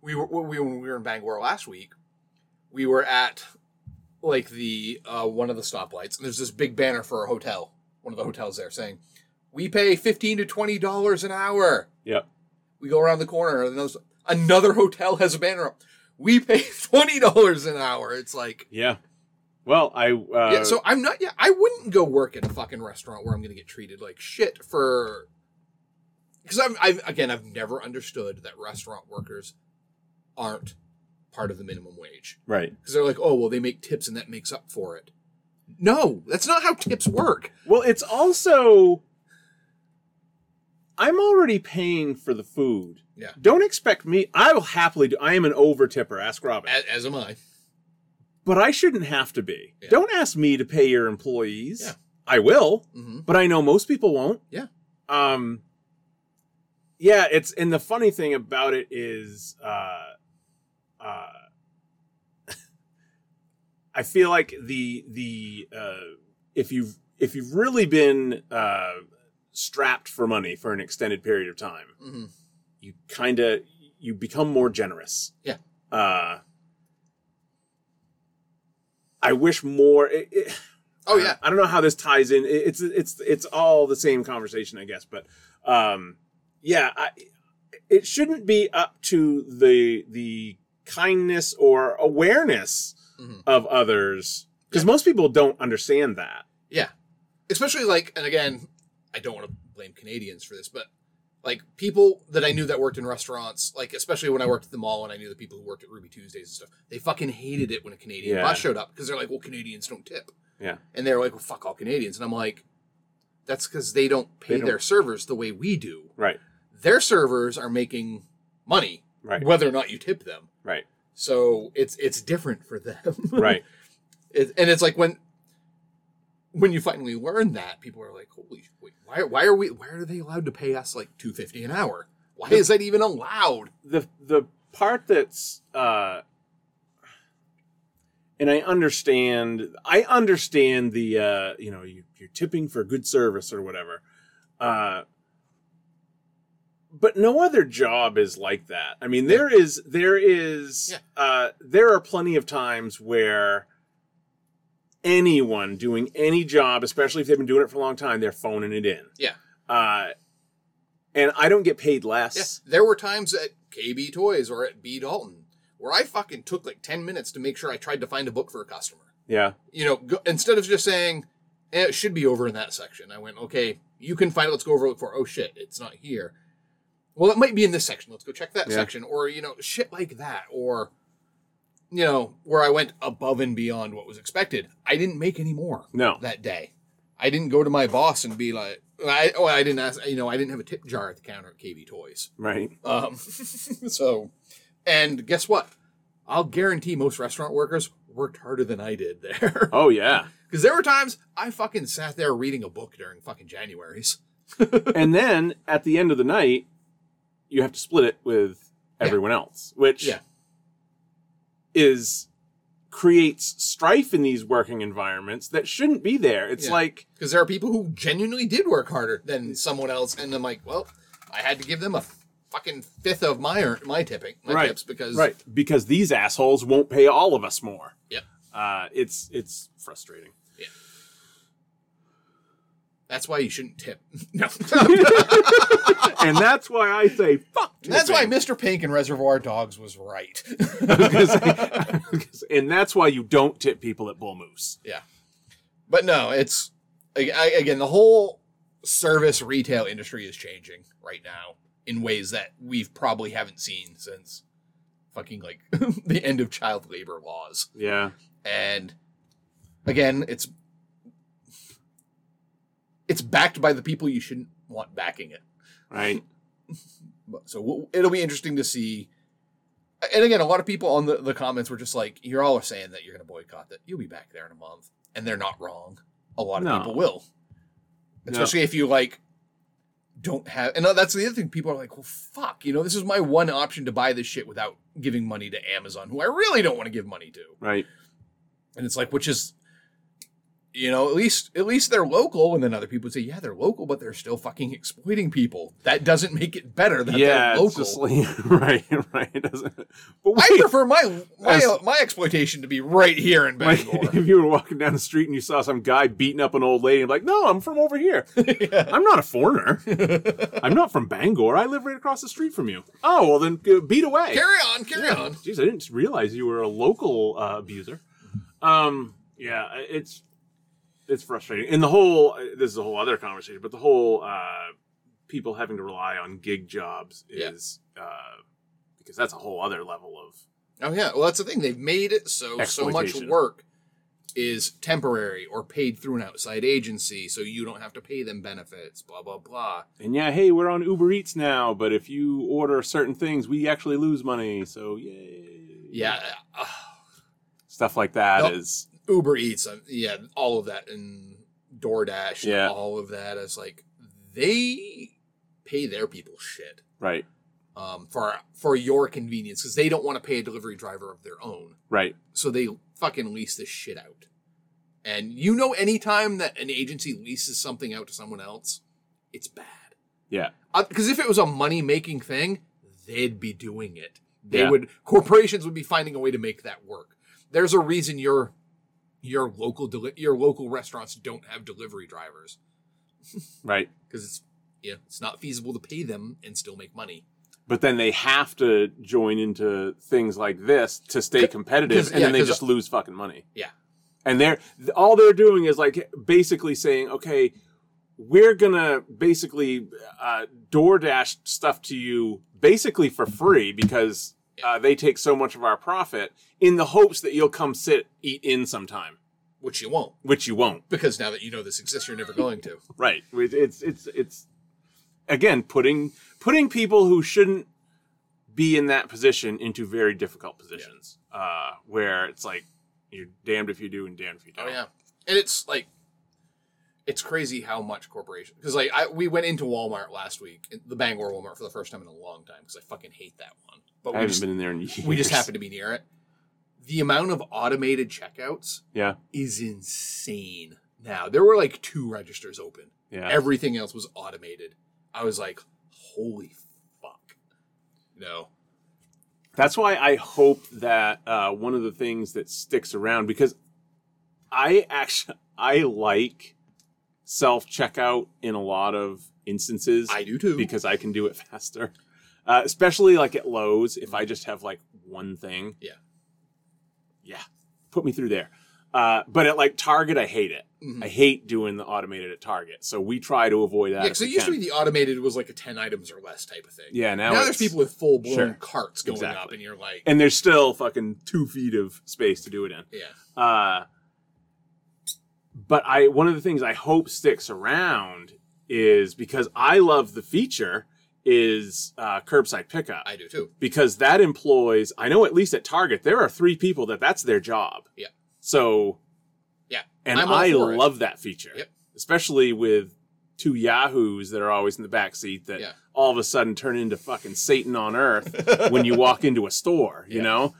we were when we, when we were in Bangor last week, we were at like the uh, one of the stoplights, and there's this big banner for a hotel, one of the hotels there, saying we pay fifteen to twenty dollars an hour. Yep. We go around the corner, and those, another hotel has a banner up. We pay <laughs> twenty dollars an hour. It's like Yeah. Well, I uh, yeah, so I'm not. Yeah, I wouldn't go work at a fucking restaurant where I'm going to get treated like shit for. Because I've, I've again, I've never understood that restaurant workers aren't part of the minimum wage right. because they're like, oh well, they make tips and that makes up for it. No, that's not how tips work. Well, it's also I'm already paying for the food. Yeah. Don't expect me. I will happily do. I am an over tipper. Ask Robin. As, as am I. but I shouldn't have to be. Yeah. Don't ask me to pay your employees. Yeah. I will, hmm but I know most people won't. Yeah. Um. Yeah, it's and the funny thing about it is, uh, uh, <laughs> I feel like the the uh, if you've if you've really been uh, strapped for money for an extended period of time, hmm you kind of you become more generous. Yeah. Uh I wish more it, it- Oh yeah, I don't know how this ties in. It- It's it's it's all the same conversation, I guess, but um yeah, I, it shouldn't be up to the the kindness or awareness Mhm. of others because most people don't understand that. yeah. Especially like, and again, I don't want to blame Canadians for this, but like people that I knew that worked in restaurants, like especially when I worked at the mall and I knew the people who worked at Ruby Tuesdays and stuff, they fucking hated it when a Canadian Yeah. bus showed up because they're like, well, Canadians don't tip. Yeah. And they're like, well, fuck all Canadians. And I'm like, that's because they don't pay They don't- their servers the way we do. Right. Their servers are making money, Right. whether or not you tip them. Right. So it's it's different for them. Right. <laughs> It, and it's like when when you finally learn that, people are like, "Holy, wait, why? Why are we? Why are they allowed to pay us like two fifty an hour? Why is that even allowed?" the the part that's uh and I understand I understand the uh you know you, you're tipping for good service or whatever uh but no other job is like that. I mean there is there is Yeah. uh there are plenty of times where anyone doing any job especially if they've been doing it for a long time they're phoning it in. Yeah. Uh and I don't get paid less. Yeah, there were times at KB Toys or at B Dalton where I fucking took like ten minutes to make sure I tried to find a book for a customer. Yeah. You know, go, instead of just saying eh, it should be over in that section, I went, "Okay, you can find it. Let's go over look for. Oh shit, it's not here. Well, it might be in this section. Let's go check that Yeah. section, or you know, shit like that, or." You know, where I went above and beyond what was expected. I didn't make any more. No. that day. I didn't go to my boss and be like, I, oh, I didn't ask, you know, I didn't have a tip jar at the counter at KB Toys. Right. Um, <laughs> so, and guess what? I'll guarantee most restaurant workers worked harder than I did there. <laughs> Oh yeah. Because there were times I fucking sat there reading a book during fucking January's. <laughs> and then at the end of the night, you have to split it with everyone else, which Yeah. Is creates strife in these working environments that shouldn't be there. It's Yeah. like Because there are people who genuinely did work harder than someone else. And I'm like, well, I had to give them a fucking fifth of my my tipping, my right, tips because right because these assholes won't pay all of us more. Yep. Uh, it's it's frustrating. That's why you shouldn't tip. <laughs> no. <laughs> <laughs> and that's why I say fuck. That's why. Mr. Pink in Reservoir Dogs was right. Was gonna say- and that's why you don't tip people at Bull Moose. yeah. But no, it's I- I- again the whole service retail industry is changing right now in ways that we've probably haven't seen since fucking like the end of child labor laws. Yeah. And again, it's it's backed by the people you shouldn't want backing it. Right. <laughs> So we'll- it'll be interesting to see and again, a lot of people on the, the comments were just like, "You're all saying that you're going to boycott that. You'll be back there in a month," and they're not wrong. A lot of No. people will, No. especially if you like don't have. And uh, that's the other thing. People are like, "Well, fuck, you know, this is my one option to buy this shit without giving money to Amazon, who I really don't want to give money to." Right. And it's like, which is, you know, at least at least they're local. And then other people would say, "Yeah, they're local, but they're still fucking exploiting people." That doesn't make it better that yeah, they're local. just <laughs> right, right. It doesn't. But I prefer my my, As- uh, my exploitation to be right here in like, Bangor. <laughs> if you were walking down the street and you saw some guy beating up an old lady, and like, no, I'm from over here. <laughs> I'm not a foreigner. I'm not from Bangor. I live right across the street from you. Oh, well then uh, beat away. carry on, carry on. Jeez, I didn't realize you were a local uh, abuser. Um, yeah, it's it's frustrating, and the whole this is a whole other conversation, but the whole uh, people having to rely on gig jobs Yeah. is uh, because that's a whole other level of Oh yeah, well that's the thing. They've made it so so much work is temporary or paid through an outside agency, so you don't have to pay them benefits. Blah blah blah. and yeah, hey, we're on Uber Eats now, but if you order certain things, we actually lose money. So yay, Yeah, uh, <sighs> stuff like that is Uber Eats, uh, yeah, all of that, and DoorDash, and Yeah. all of that. is like they pay their people shit right, um, for for your convenience because they don't want to pay a delivery driver of their own. right, so they fucking lease this shit out. And you know, anytime that an agency leases something out to someone else, it's bad. yeah, Because if it was a money making thing, they'd be doing it. They Yeah. would corporations would be finding a way to make that work. There's a reason your your local deli- your local restaurants don't have delivery drivers <laughs> right. because it's yeah it's not feasible to pay them and still make money. but then they have to join into things like this to stay competitive, and yeah, then they just lose fucking money. Yeah. And they're all they're doing is like basically saying, okay, we're gonna basically uh, DoorDash stuff to you basically for free because uh, they take so much of our profit in the hopes that you'll come sit eat in sometime, Which you won't which you won't. because now that you know this exists, you're never going to. <laughs> Right. It's it's it's again putting putting people who shouldn't be in that position into very difficult positions. Uh, where it's like you're damned if you do and damned if you don't. Oh yeah, and it's like it's crazy how much corporation because like I we went into Walmart last week, the Bangor Walmart for the first time in a long time because I fucking hate that one. But I we haven't just, been in there in years. we just happened to be near it. The amount of automated checkouts Yeah. is insane. Now there were like two registers open. Yeah. Everything else was automated. I was like, holy fuck. No. That's why I hope that uh, one of the things that sticks around because I actually I like self checkout in a lot of instances. I do too. because I can do it <laughs> faster. Uh, especially like at Lowe's, if I just have like one thing. Yeah. Yeah. Put me through there. Uh, but at like Target, I hate it. Mhm. I hate doing the automated at Target. So we try to avoid that. Yeah, if because it we used to can. be the automated was like a 10 items or less type of thing. Yeah, now, Now, it's- there's people with full blown Sure. carts going up, Exactly. and you're like, and there's still fucking two feet of space to do it in. yeah. Uh, but I one of the things I hope sticks around is because I love the feature is uh, curbside pickup I do too. because that employs I know at least at Target there are three people that that's their job. Yeah. So Yeah. and I'm all I for it. love that feature. Yep. Especially with two yahoos that are always in the back seat that Yeah. all of a sudden turn into fucking Satan on earth <laughs> when you walk into a store, you Yeah. know?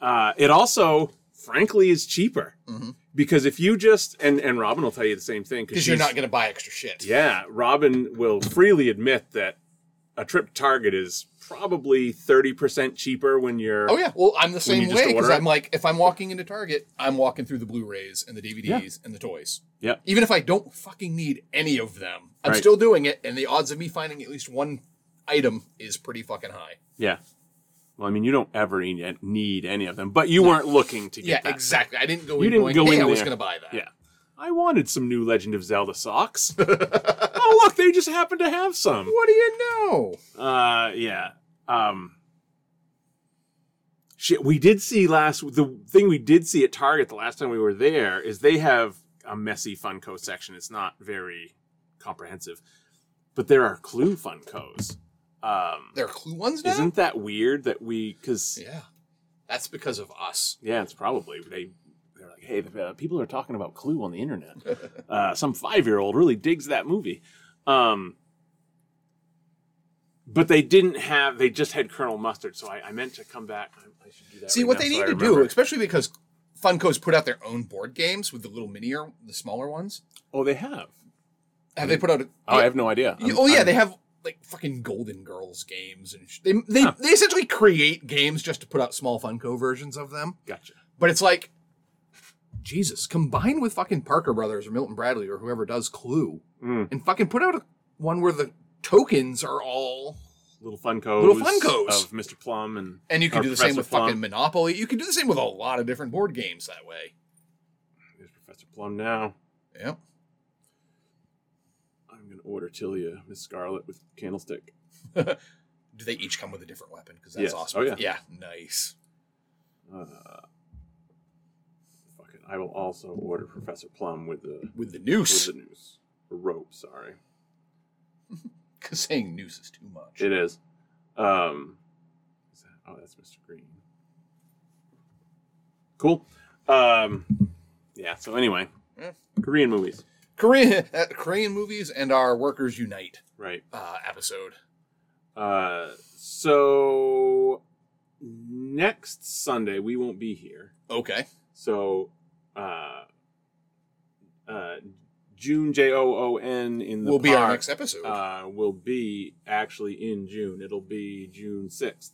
Uh, it also, frankly, is cheaper Mhm. Because if you just and and Robin will tell you the same thing Because you're not going to buy extra shit. Yeah, Robin will freely admit that a trip to Target is probably thirty percent cheaper when you're. Oh yeah, well I'm the same way because? I'm like if I'm walking into Target, I'm walking through the Blu-rays and the DVDs and the toys. Yeah. Even if I don't fucking need any of them, I'm Right. still doing it, and the odds of me finding at least one item is pretty fucking high. Yeah. Well, I mean, you don't ever need, need any of them, but you weren't looking to get Yeah, that. exactly. I didn't go You in didn't going, go hey, in I was there. going to buy that. Yeah. I wanted some new Legend of Zelda socks. <laughs> oh, look, they just happened to have some. What do you know? Uh, yeah. Um, shit, we did see last. The thing we did see at Target the last time we were there is they have a messy Funko section. It's not very comprehensive, but there are Clue Funkos. Um, There are Clue ones now. isn't that weird that we? Because yeah, that's because of us. Yeah, it's probably they. They're like, hey, the, uh, people are talking about Clue on the internet. <laughs> uh, some five-year-old really digs that movie. Um, but they didn't have. They just had Colonel Mustard, so I, I meant to come back. I, I should do that. See right what now they so need I to do, especially because Funko's put out their own board games with the little minier, the smaller ones. Oh, they have. Have they put out? A, Oh, I have no idea. I'm- oh yeah, I'm- they have like fucking Golden Girls games, and sh- they they, they essentially create games just to put out small Funko versions of them. Gotcha. But it's like, Jesus, combine with fucking Parker Brothers or Milton Bradley or whoever does Clue, Mm. and fucking put out a one where the tokens are all, Little Funkos. Little Funkos. of Mr. Plum and and you can do the same with Plum. fucking Monopoly. You can do the same with a lot of different board games that way. There's Professor Plum now. Yep. Order Tilia Miss Scarlet with candlestick. <laughs> Do they each come with a different weapon? Because that's Yes. awesome. Oh, yeah. Yeah. Nice. Uh, fuck it. I will also order Professor Plum with the With the with noose. the noose. A rope, sorry. <laughs> Because saying noose is too much. It is. Um, is that, oh, that's Mr. Green. Cool. Um, yeah. So anyway, Yeah. Korean movies, Korean uh, Korean movies and our Workers Unite right? uh, episode. Uh, so next Sunday we won't be here. Okay. So, uh, uh, June J O O N in the Will be our park, next episode. uh, will be actually in June. It'll be June 6th.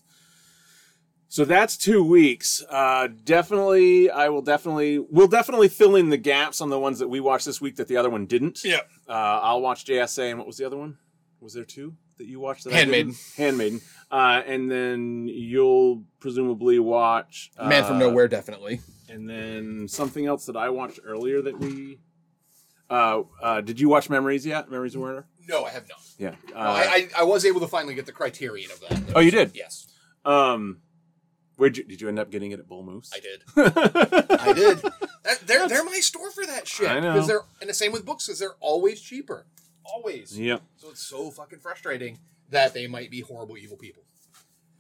So that's two weeks. Uh, definitely, I will definitely, we'll definitely fill in the gaps on the ones that we watched this week that the other one didn't. yeah. Uh, I'll watch JSA, and what was the other one? Was there two that you watched? That I Handmaiden. didn't? Handmaiden. Uh, and then you'll presumably watch uh, Man from Nowhere, definitely. and then something else that I watched earlier that we. Uh, uh, did you watch Memories yet? Memories of Murder. No, I have not. Yeah. No, Uh, I, I I was able to finally get the criterion of that. Oh, you did? Yes, Um, where did you end up getting it at Bull Moose? I did. <laughs> I did. That, they're they're my store for that shit. I know. Because they're and the same with books because they're always cheaper, always. Yep. So it's so fucking frustrating that they might be horrible evil people.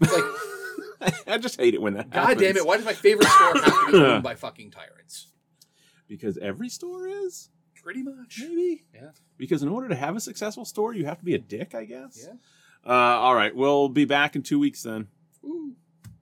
It's like, <laughs> I just hate it when that god happens. damn it! Why does my favorite store have to be <laughs> owned by fucking tyrants? Because every store is Pretty much. maybe. Yeah. Because in order to have a successful store, you have to be a dick, I guess. Yeah. Uh, all right, we'll be back in two weeks then.